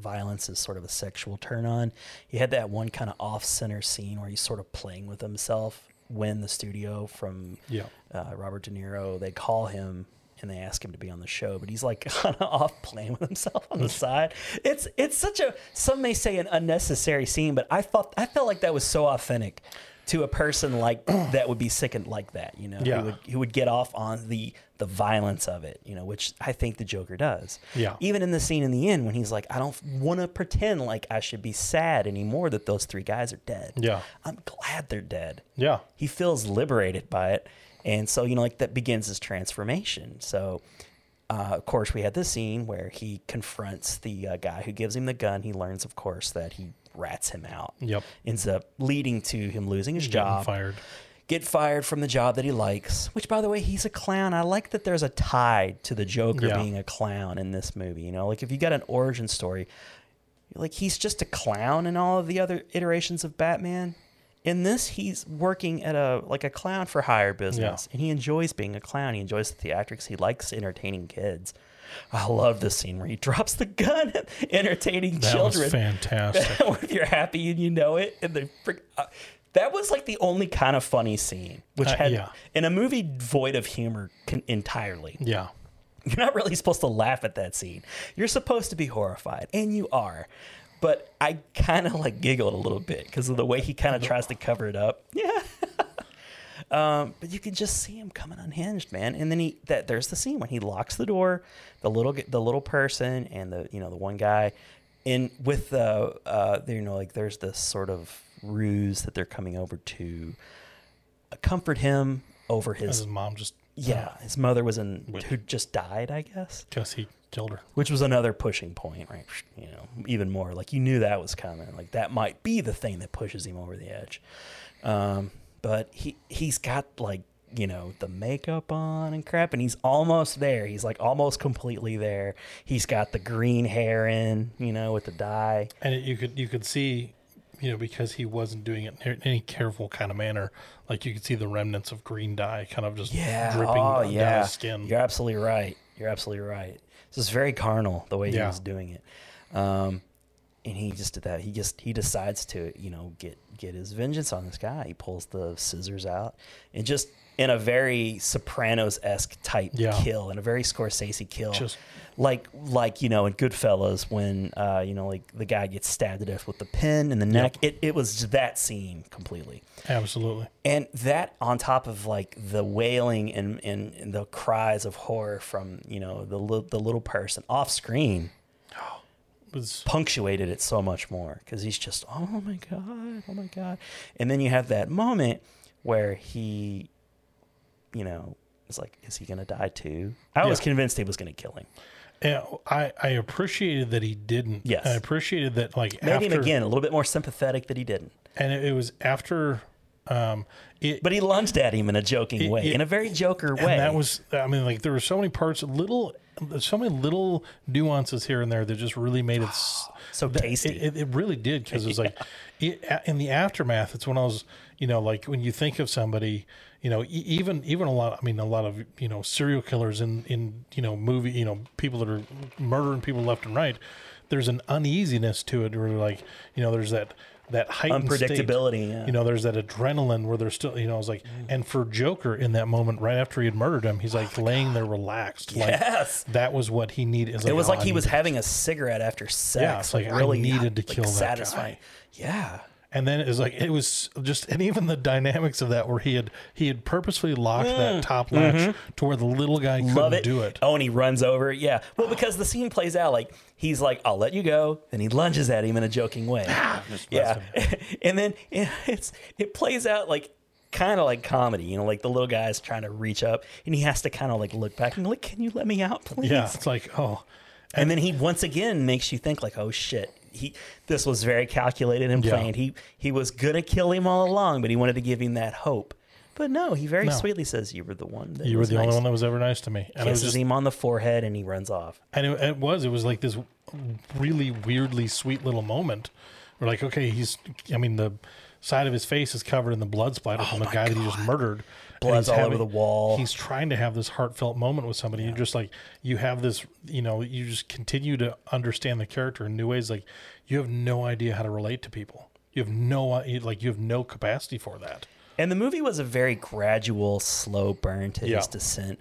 violence is sort of a sexual turn on. He had that one kind of off center scene where he's sort of playing with himself when the studio from Yeah. uh, Robert De Niro, they call him and they ask him to be on the show, but he's like *laughs* kind of off playing with himself on the side. It's it's such a some may say an unnecessary scene, but I thought I felt like that was so authentic to a person like *clears throat* that would be sickened like that, you know, Yeah. who would who would get off on the the violence of it, you know, which I think the Joker does. Yeah. Even in the scene in the end when he's like, I don't want to pretend like I should be sad anymore that those three guys are dead. Yeah. I'm glad they're dead. Yeah. He feels liberated by it, and so you know, like that begins his transformation. So. Uh, of course, we had this scene where he confronts the uh, guy who gives him the gun. He learns, of course, that he rats him out. Yep. Ends up leading to him losing his Getting job fired. get fired from the job that he likes. Which, by the way, he's a clown. I like that there's a tie to the Joker Yeah. being a clown in this movie. You know, like if you got an origin story, like he's just a clown in all of the other iterations of Batman. In this, he's working at a like a clown for hire business, Yeah. and he enjoys being a clown. He enjoys the theatrics. He likes entertaining kids. I love this scene where he *laughs* drops the gun at entertaining That children was fantastic. *laughs* if you're happy and you know it, and the uh, that was like the only kind of funny scene, which Uh, had yeah. in a movie void of humor con- entirely. yeah. You're not really supposed to laugh at that scene. You're supposed to be horrified, and you are. But I kind of like giggled a little bit because of the way he kind of tries to cover it up. Yeah. *laughs* um, but you can just see him coming unhinged, man. And then he that there's the scene when he locks the door, the little the little person and the you know the one guy, in with the uh, you know like there's this sort of ruse that they're coming over to comfort him over his His mom just yeah his mother was in who just died I guess guess he killed her. which was another pushing point, right? You know, even more like you knew that was coming. Like that might be the thing that pushes him over the edge. Um, but he he's got like you know the makeup on and crap, and he's almost there. He's like almost completely there. He's got the green hair in, you know, with the dye. And it, you could you could see, you know, because he wasn't doing it in any careful kind of manner. Like you could see the remnants of green dye kind of just dripping oh down his skin. You're absolutely right. You're absolutely right. This is very carnal the way he was doing it. Um, and he just did that. He just he decides to you know get get his vengeance on this guy. He pulls the scissors out and just in a very Sopranos esque type Yeah. kill, in a very Scorsese kill, Just- like like you know in Goodfellas when uh, you know like the guy gets stabbed to death with the pin in the neck. It it was just that scene completely. Absolutely. And that on top of like the wailing and, and, and the cries of horror from, you know, the, li- the little person off screen *gasps* was punctuated it so much more because he's just, oh my God, oh my God. And then you have that moment where he, you know, it's like, is he going to die too? I was convinced he was going to kill him. Yeah, I, I appreciated that he didn't. Yes. I appreciated that like Made after him again a little bit more sympathetic that he didn't. and it, it was after um it But he lunged at him in a joking It- way, in a very Joker and way. that was I mean like there were so many parts little so many little nuances here and there that just really made it *sighs* So tasty. It, it, it really did because it was like *laughs* it, in the aftermath. It's when I was you know like when you think of somebody you know e- even even a lot I mean a lot of you know serial killers in in you know movie you know people that are murdering people left and right. There's an uneasiness to it where like you know there's that that heightened state. Unpredictability, yeah. You know, there's that adrenaline where there's still, you know, it's like, mm. and for Joker in that moment, right after he had murdered him, he's oh like laying there relaxed. Yes. Like that was what he needed. It was oh, like I he was having a cigarette after sex. Yeah, it's like, I really needed to like, kill that satisfying. guy. Yeah. And then it was like it was just, and even the dynamics of that, where he had he had purposefully locked that top latch to where the little guy couldn't Mm. Mm-hmm. It. do it. Oh, and he runs over. Yeah. Well, because the scene plays out like he's like, "I'll let you go," and he lunges at him in a joking way. yeah. *laughs* and then *laughs* it's it plays out like kind of like comedy. You know, like the little guy's trying to reach up, and he has to kind of like look back and like, "Can you let me out, please?" Yeah, it's like oh, And then he once again makes you think like, oh shit, he this was very calculated and Yeah. planned. He he was gonna kill him all along, but he wanted to give him that hope. But no, he very No. sweetly says, "You were the one. That you were the only one that was ever nice to me, and Kisses just him on the forehead, and he runs off. and it, it was it was like this really weirdly sweet little moment we're like okay he's i mean the side of his face is covered in the blood splatter oh from the guy that he just murdered Oh Blood's all over the wall. he's trying to have this heartfelt moment with somebody you're just like you have this you know you just continue to understand the character in new ways like you have no idea how to relate to people you have no like you have no capacity for that And the movie was a very gradual, slow burn to Yeah. his descent.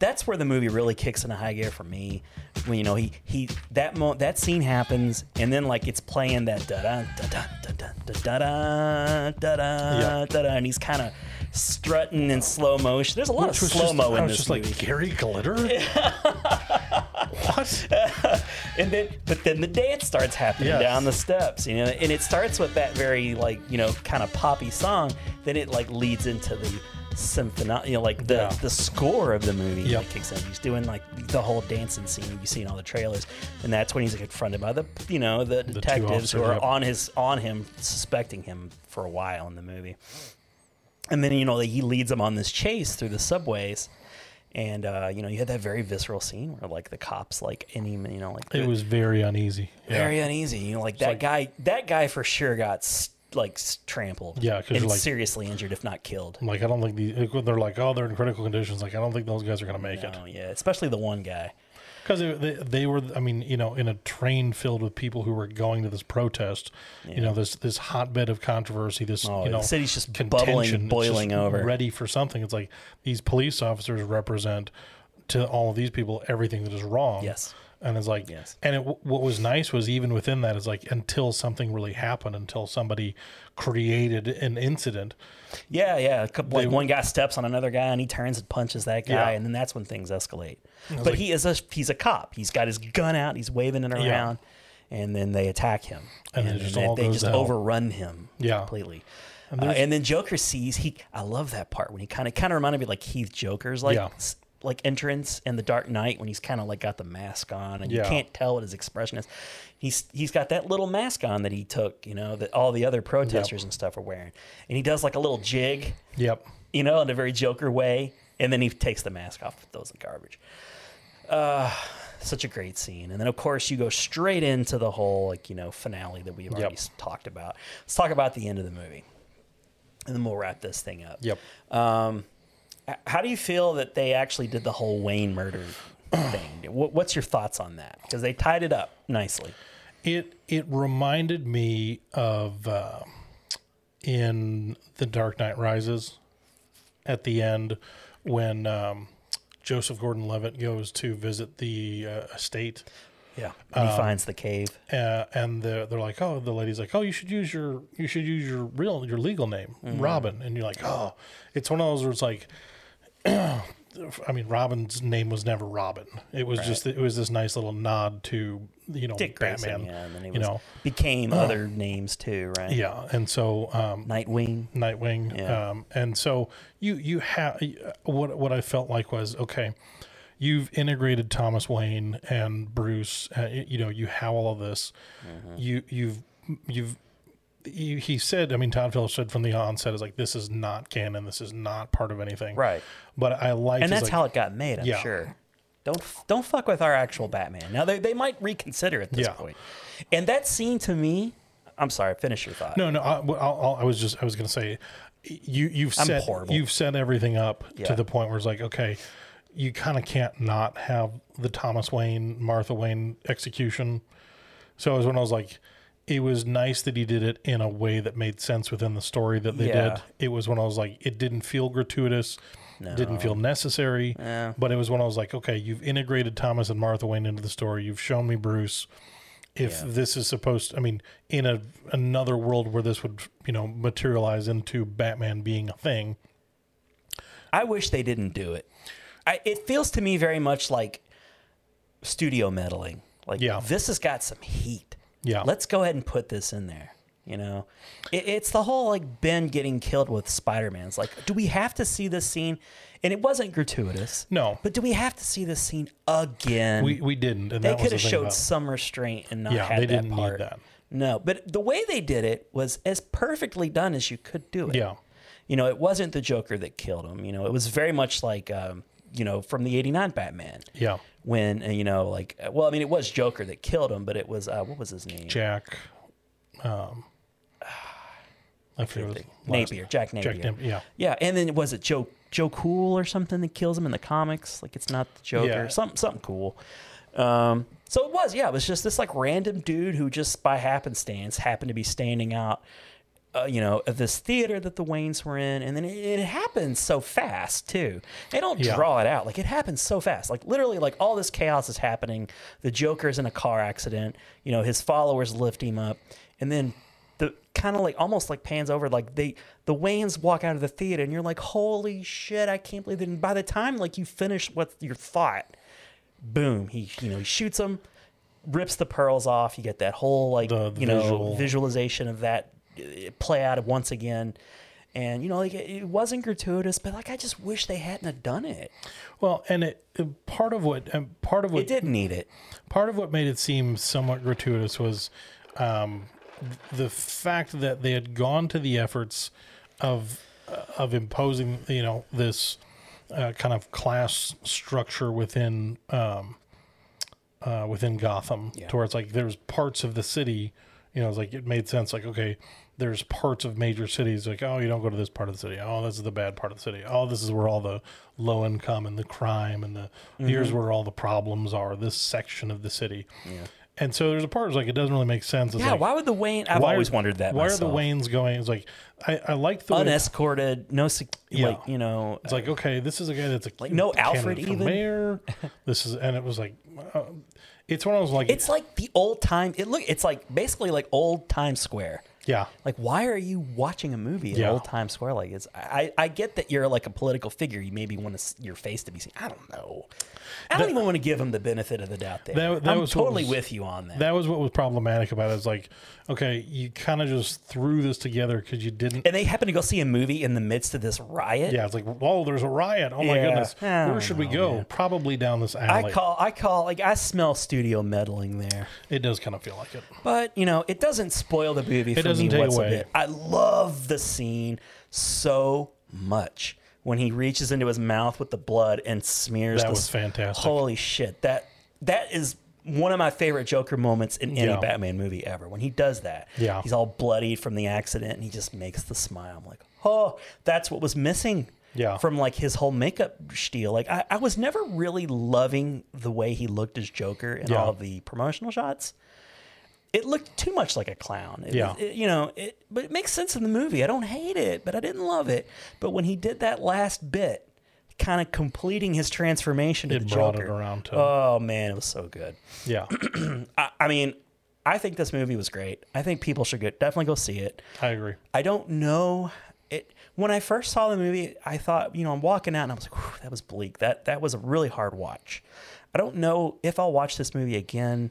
that's where the movie really kicks into high gear for me. When you know he he that mo- that scene happens, and then like it's playing that da da da da da da da da da da Yeah. da da, and he's kind of strutting in slow motion. There's a lot Which of slow mo I in was this just movie. like Gary Glitter. *laughs* what? *laughs* and then but then the dance starts happening Yes. down the steps you know and it starts with that very like you know kind of poppy song then it like leads into the symphony you know like the Yeah. the score of the movie Yep. kicks in he's doing like the whole dancing scene you see in all the trailers and that's when he's confronted by the you know the two detectives who are yep. on his on him suspecting him for a while in the movie and then you know he leads them on this chase through the subways and uh, you know you had that very visceral scene where like the cops like any you know like It was very uneasy. Yeah. very uneasy. You know, like that like- guy. That guy for sure got like trampled. Yeah, and like- seriously injured, if not killed. Like I don't think the they're like oh they're in critical conditions. Like I don't think those guys are gonna make it No, yeah, especially the one guy. Because they, they they were I mean you know in a train filled with people who were going to this protest. You know this this hotbed of controversy. This Oh, you the know city's just bubbling, it's just boiling over. ready for something. It's like these police officers represent to all of these people everything that is wrong. Yes. And it's like, Yes. and it, what was nice was even within that is like until something really happened, until somebody created an incident, Yeah, yeah. A couple, like one guy steps on another guy and he turns and punches that guy, Yeah. and then that's when things escalate. But he is a he's a cop. He's got his gun out. He's waving it around, and then they attack him, And then it just they, all they just hell. overrun him Yeah. completely. And Uh, and then Joker sees he. I love that part when he kind of kind of reminded me like Heath Joker's like Yeah. like entrance in the Dark Knight when he's kind of like got the mask on and you can't tell what his expression is. He's he's got that little mask on that he took, you know, that all the other protesters and stuff are wearing, and he does like a little jig, Yep. you know, in a very Joker way, and then he takes the mask off, and throws in the garbage. Uh, such a great scene, and then of course you go straight into the whole like you know finale that we've already Yep. s- talked about. Let's talk about the end of the movie, and then we'll wrap this thing up. Yep. Um, how do you feel that they actually did the whole Wayne murder *clears throat* thing? What's your thoughts on that? Because they tied it up nicely. It it reminded me of uh, in The Dark Knight Rises at the end when um, Joseph Gordon-Levitt goes to visit the uh, estate. Yeah, and Um, he finds the cave. uh, and they're, they're like, oh, the lady's like, oh, you should use your you should use your real your legal name, Mm-hmm. Robin, and you're like, oh, it's one of those where it's like, *clears throat* I mean, Robin's name was never Robin. It was just it was this nice little nod to you know Dick Grayson, Batman, yeah, and then he you was, know, became *clears throat* other names too, right? yeah, and so um, Nightwing. Nightwing. Yeah. Um, and so you you have what what I felt like was okay. You've integrated Thomas Wayne and Bruce. Uh, you know you have all of this. Mm-hmm. You you've you've you, he said. I mean, Todd Phillips said from the onset is like this is not canon. This is not part of anything. Right. But I like and that's how it got made. I'm Yeah. sure. Don't don't fuck with our actual Batman. Now they, they might reconsider at this Yeah. point. And that scene to me, I'm sorry. Finish your thought. No, no. I, I'll, I was just I was gonna say, you you've I'm set horrible. you've set everything up Yeah. to the point where it's like, okay, you kind of can't not have the Thomas Wayne Martha Wayne execution. So it was when I was like, it was nice that he did it in a way that made sense within the story that they Yeah. did. It was when I was like, it didn't feel gratuitous. Didn't feel necessary, but it was when I was like, okay, you've integrated Thomas and Martha Wayne into the story. You've shown me Bruce if this is supposed I mean in a another world where this would you know materialize into Batman being a thing I wish they didn't do it. I, it feels to me very much like studio meddling. Like Yeah. this has got some heat. Yeah. Let's go ahead and put this in there. You know, it, it's the whole like Ben getting killed with Spider Man's. Like, do we have to see this scene? And it wasn't gratuitous. No. But do we have to see this scene again? we we didn't and they could have thing showed some restraint and not Yeah, had they that didn't need part. that. No, but the way they did it was as perfectly done as you could do it. Yeah. You know, it wasn't the Joker that killed him. You know, it was very much like, um, you know, from the '89 Batman. yeah When uh, you know, like, uh, well, I mean, it was Joker that killed him, but it was uh, what was his name? Jack um I forget what his last- Napier, Jack Napier. Jack Napier, yeah. Yeah, and then was it Joe Joe Cool or something that kills him in the comics? Like it's not the Joker, Yeah. something something cool. Um, so it was, yeah, it was just this like random dude who just by happenstance happened to be standing out uh, you know, of this theater that the Waynes were in, and then it, it happens so fast too. They don't Yeah. draw it out; like it happens so fast. Like literally, like all this chaos is happening. The Joker's in a car accident. You know, his followers lift him up, and then the kind of like almost like pans over. Like they, the Waynes walk out of the theater, and you're like, "Holy shit! I can't believe it!" And by the time like you finish what your thought, boom, he you know he shoots him rips the pearls off. You get that whole like The- the you know visual. visualization of that play out once again. And you know, like it, it wasn't gratuitous, but like I just wish they hadn't have done it. Well, and it, it- part of what and part of what It didn't need it. part of what made it seem somewhat gratuitous was um, the fact that they had gone to the efforts of uh, of imposing, you know, this uh, kind of class structure within um, uh, within Gotham, to where it's like there's parts of the city, you know, it's like it made sense. Like, okay, there's parts of major cities, like, oh, you don't go to this part of the city. Oh, this is the bad part of the city. Oh, this is where all the low income and the crime and the here's Mm-hmm. where all the problems are. This section of the city. And so there's a part where it's like it doesn't really make sense. It's Yeah, like, why would the Wayne? I've why are- always wondered that. Why myself. are the Waynes going? It's like I, I like the way- unescorted? No, sec- Yeah. like you know, It's like okay, this is a guy that's a Like, no Alfred even? mayor. *laughs* This is and it was like, uh, it's one of those like it's like the old time. It look, it's like basically like old Times Square. Yeah, Like, why are you watching a movie at Yeah. Old Times Square? Like, it's I, I get that you're like a political figure. You maybe want to, your face to be seen. I don't know. I don't even want to give him the benefit of the doubt there. That- that I'm was totally was- with you on that. that was what was problematic about it. It's like okay, you kind of just threw this together because you didn't. and they happen to go see a movie in the midst of this riot. Yeah, it's like, oh, there's a riot. Oh my Yeah. goodness, I where should we go? man. Probably down this alley. I call, I call, like, I smell studio meddling there. it does kind of feel like it. But you know, it doesn't spoil the movie for doesn't me take what's a away. bit. I love the scene so much when he reaches into his mouth with the blood and smears. That the was fantastic. Holy shit! That that is one of my favorite Joker moments in any Yeah. Batman movie ever. When he does that, Yeah. he's all bloodied from the accident and he just makes the smile. I'm like, oh, that's what was missing. Yeah. From like his whole makeup spiel. Like I, I was never really loving the way he looked as Joker in Yeah. all the promotional shots it looked too much like a clown. It- Yeah. it- you know, it, but it makes sense in the movie. I don't hate it, but I didn't love it. But when he did that last bit, kind of completing his transformation to It the brought it Joker. around to- Oh man, it was so good. Yeah, *clears throat* I, I mean, I think this movie was great. I think people should go, definitely go see it. I agree. I don't know it. When I first saw the movie, I thought, you know, I'm walking out and I was like, that was bleak. That that was a really hard watch. I don't know if I'll watch this movie again,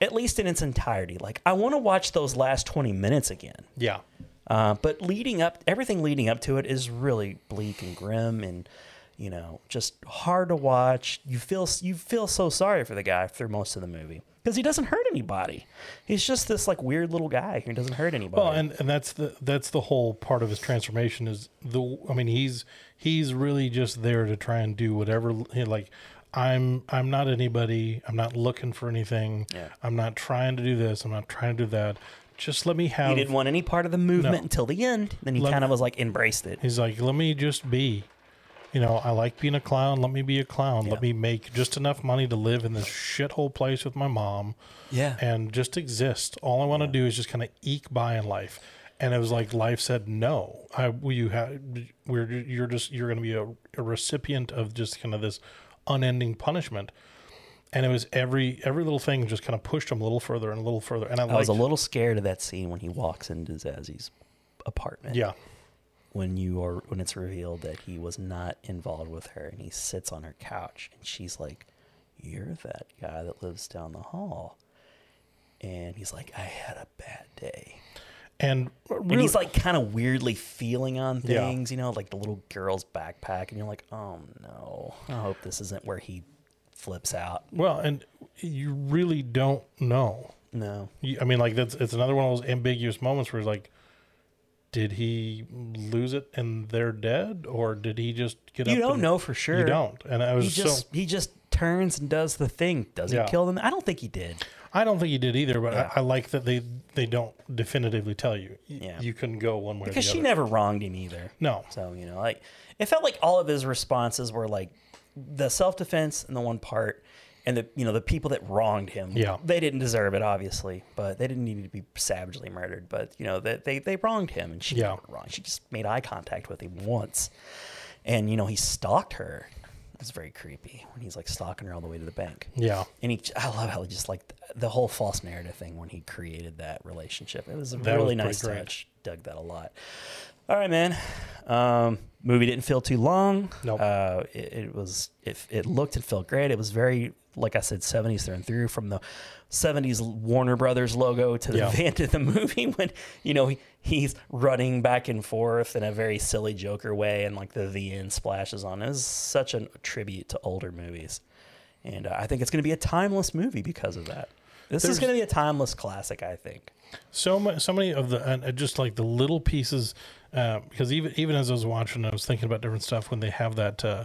at least in its entirety. Like, I want to watch those last 20 minutes again. Yeah, Uh, but leading up, everything leading up to it is really bleak and grim, and you know, just hard to watch. You feel you feel so sorry for the guy through most of the movie because he doesn't hurt anybody. He's just this like weird little guy who doesn't hurt anybody. Well, and, and that's the that's the whole part of his transformation is the I mean he's he's really just there to try and do whatever like I'm I'm not anybody I'm not looking for anything Yeah. I'm not trying to do this I'm not trying to do that just let me have he didn't want any part of the movement No. until the end. Then he kind of was like embraced it. he's like let me just be you know I like being a clown let me be a clown let me make just enough money to live in this shithole place with my mom Yeah. and just exist. All I want to do is just kind of eke by in life. And it was like life said, no, I, you have, we're, you're just, you're going to be a, a recipient of just kind of this unending punishment. And it was every, every little thing just kind of pushed him a little further and a little further. And I, I was a little scared of that scene when he walks into Zazie's apartment. yeah, when you are when it's revealed that he was not involved with her and he sits on her couch and she's like you're that guy that lives down the hall and he's like i had a bad day and, and he's like kind of weirdly feeling on Yeah. things you know like the little girl's backpack and you're like oh no i hope this isn't where he flips out well, and you really don't know. no You- I mean, like that's it's another one of those ambiguous moments where it's like, did he lose it and they're dead, or did he just get you don't know for sure You don't, and I was he just so. he just turns and does the thing does Yeah. he kill them i don't think he did I don't think he did either, but Yeah. I, I like that they they don't definitively tell you. Yeah. you can go one way because or the she never wronged him either No, So, you know, like it felt like all of his responses were like the self defense and the one part and the you know the people that wronged him. Yeah. they didn't deserve it, obviously, but they didn't need to be savagely murdered. But you know that they, they wronged him, and she Yeah. wrong. She just made eye contact with him once, and you know he stalked her. It was very creepy when he's like stalking her all the way to the bank. Yeah. And he, I love how he just like the whole false narrative thing when he created that relationship. It was a That really pretty nice great. touch. Dug that a lot. All right, man. Um, movie didn't feel too long. Nope. Uh, it, it was it, it looked and felt great. It was very like I said, seventies through and through. From the seventies Warner Brothers logo to the Yeah. *laughs* end of the movie *laughs* when you know he, he's running back and forth in a very silly Joker way, and like the the end splashes on. It was such a tribute to older movies, and uh, I think it's going to be a timeless movie because of that. This is going to be a timeless classic, I think. So much, so many of the and uh, just like the little pieces uh, because even even as I was watching, I was thinking about different stuff when they have that uh,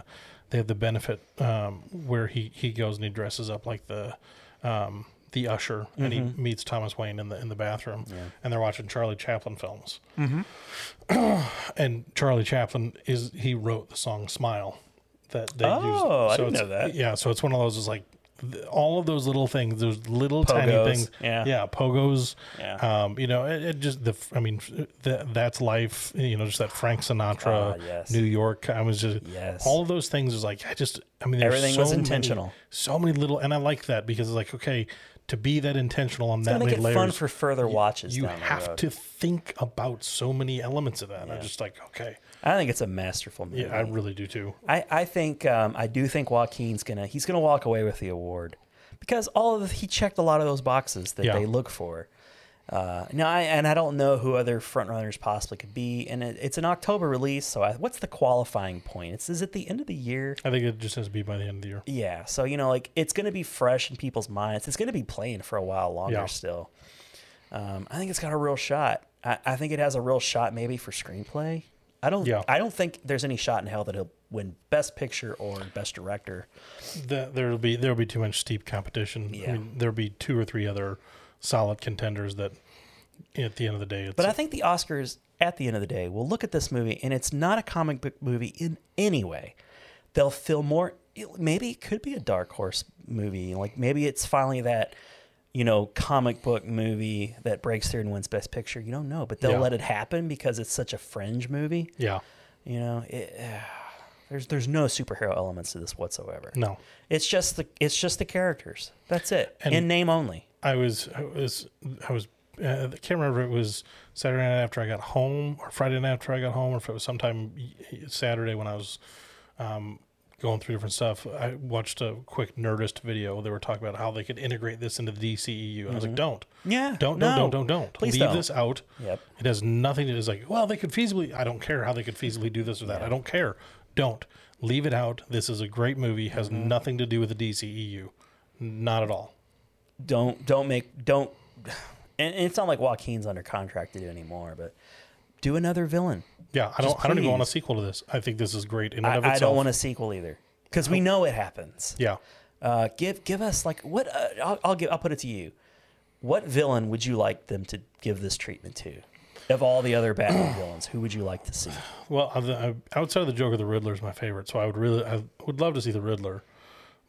they have the benefit um, where he he goes and he dresses up like the um, the usher and he meets Thomas Wayne in the in the bathroom and they're watching Charlie Chaplin films *clears throat* and Charlie Chaplin is he wrote the song Smile that they Oh, used. I didn't know that. Yeah, so it's one of those is like all of those little things, those little tiny things. yeah. yeah, Pogo's. Yeah. Um, you know, it, it just the. I mean, the, that's life. You know, just that Frank Sinatra, Ah, yes. New York. I was just Yes. all of those things is like I just. I mean, Everything so was many- intentional. so many little, and I like that because it's like okay, to be that intentional on It's that many layers. fun for further watches. you down the have to think about so many elements of that. And I'm just like, okay, I think it's a masterful movie. yeah, I really do too. I, I think um, I do think Joaquin's gonna he's gonna walk away with the award because all of the, he checked a lot of those boxes that Yeah. they look for. Uh, now, I, and I don't know who other frontrunners possibly could be, and it, it's an October release. So, I, what's the qualifying point? It's is it the end of the year? I think it just has to be by the end of the year. Yeah. So you know, like it's gonna be fresh in people's minds. It's gonna be playing for a while longer Yeah. still. Um, I think it's got a real shot. I, I think it has a real shot maybe for screenplay. I don't. Yeah. I don't think there's any shot in hell that he'll win Best Picture or Best Director. The, there'll be there'll be too much steep competition. Yeah. I mean, there'll be two or three other solid contenders that, at the end of the day, it's But I think the Oscars, at the end of the day, will look at this movie, and it's not a comic book movie in any way. They'll feel more. Maybe it could be a dark horse movie. Like maybe it's finally that, you know, comic book movie that breaks through and wins Best Picture. You don't know, but they'll Yeah. let it happen because it's such a fringe movie. yeah, You know, it, *sighs* there's there's no superhero elements to this whatsoever. no. It's just the it's just the characters. That's it. And- in name only. I was I was I was uh, I can't remember if it was Saturday night after I got home or Friday night after I got home or if it was sometime Saturday when I was um, going through different stuff. I watched a quick Nerdist video. They were talking about how they could integrate this into the DCEU. And I was like, don't. Yeah, Don't, no. don't, don't, don't, don't. Please Leave don't. this out. Yep. It has nothing to do. It's like, well, they could feasibly. I don't care how they could feasibly do this or that. I don't care. Don't leave it out. This is a great movie. Has Mm-hmm. nothing to do with the DCEU. Not at all. Don't don't make don't and, and it's not like Joaquin's under contract to do anymore, but do another villain. Yeah, I don't. I don't even want a sequel to this. I think this is great in and I, of I itself. don't want a sequel either because we know it happens. Yeah, Uh, give give us like what uh, I'll, I'll give I'll put it to you. What villain would you like them to give this treatment to? Of all the other Batman *clears throat* villains, who would you like to see? Well, the, uh, outside of the Joker, the Riddler is my favorite. So I would really, I would love to see the Riddler.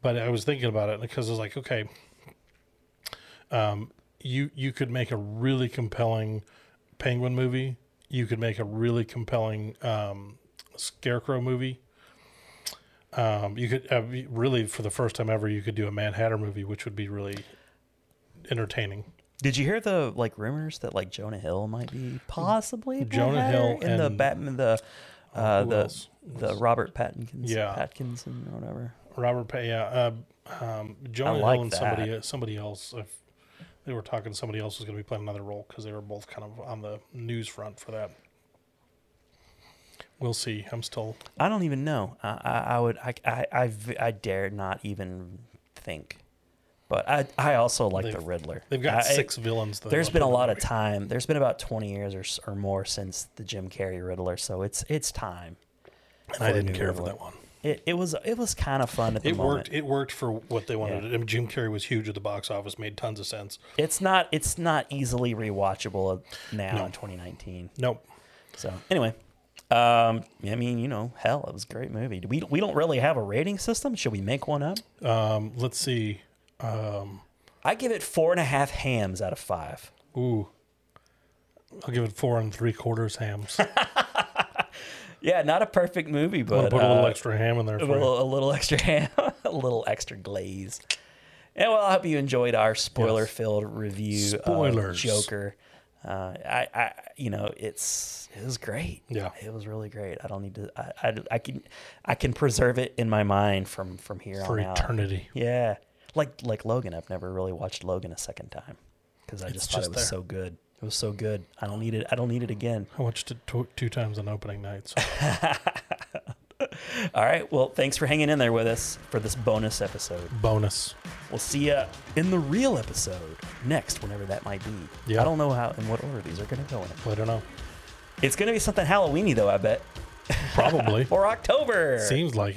But I was thinking about it because I was like, okay, um, you you could make a really compelling Penguin movie. You could make a really compelling um, Scarecrow movie. Um, you could uh, really, for the first time ever, you could do a Mad Hatter movie, which would be really entertaining. Did you hear the like rumors that like Jonah Hill might be possibly Jonah Hatter Hill in the Batman the uh, the else? the Robert Pattinson Yeah. Pattinson or whatever. Robert yeah, uh, um, Jonah like Hill and somebody that. somebody else. If they were talking, somebody else was going to be playing another role because they were both kind of on the news front for that. We'll see. I'm still. I don't even know. I, would. I, I I. I, I, I, I dare not even think. But I, I also like the They've- Riddler. They've got I- six villains. that There's been a lot of time. There's been about 20 years or, or more since the Jim Carrey Riddler, so it's it's time. and I didn't care for that one. It, it was it was kind of fun at the It moment. worked. It worked for what they wanted. Yeah. I mean, Jim Carrey was huge at the box office. Made tons of sense. It's not it's not easily rewatchable now No. in 2019. Nope. So anyway, um, I mean, you know, hell, it was a great movie. We we don't really have a rating system. Should we make one up? Um, let's see. Um, I give it four and a half hams out of five. ooh, I'll give it four and three quarters hams. *laughs* Yeah, not a perfect movie, but put a little uh, extra ham in there a little, a little extra ham, *laughs* a little extra glaze. And well, I hope you enjoyed our spoiler-filled review Spoilers. of Joker. Uh, I, I, you know, it's it was great. Yeah. it was really great. I don't need to. I, I, I can, I can preserve it in my mind from from here For on out. eternity. Yeah, like like Logan. I've never really watched Logan a second time because I It's just thought just it was there. so good. It was so good. I don't need it. I don't need it again. I watched it two, two times on opening night. So *laughs* All right. Well, thanks for hanging in there with us for this bonus episode. bonus. We'll see you in the real episode next, whenever that might be. Yeah. I don't know how in what order these are going to go in. I don't know. It's going to be something Halloweeny, though. I bet. Probably. *laughs* or October. Seems like it.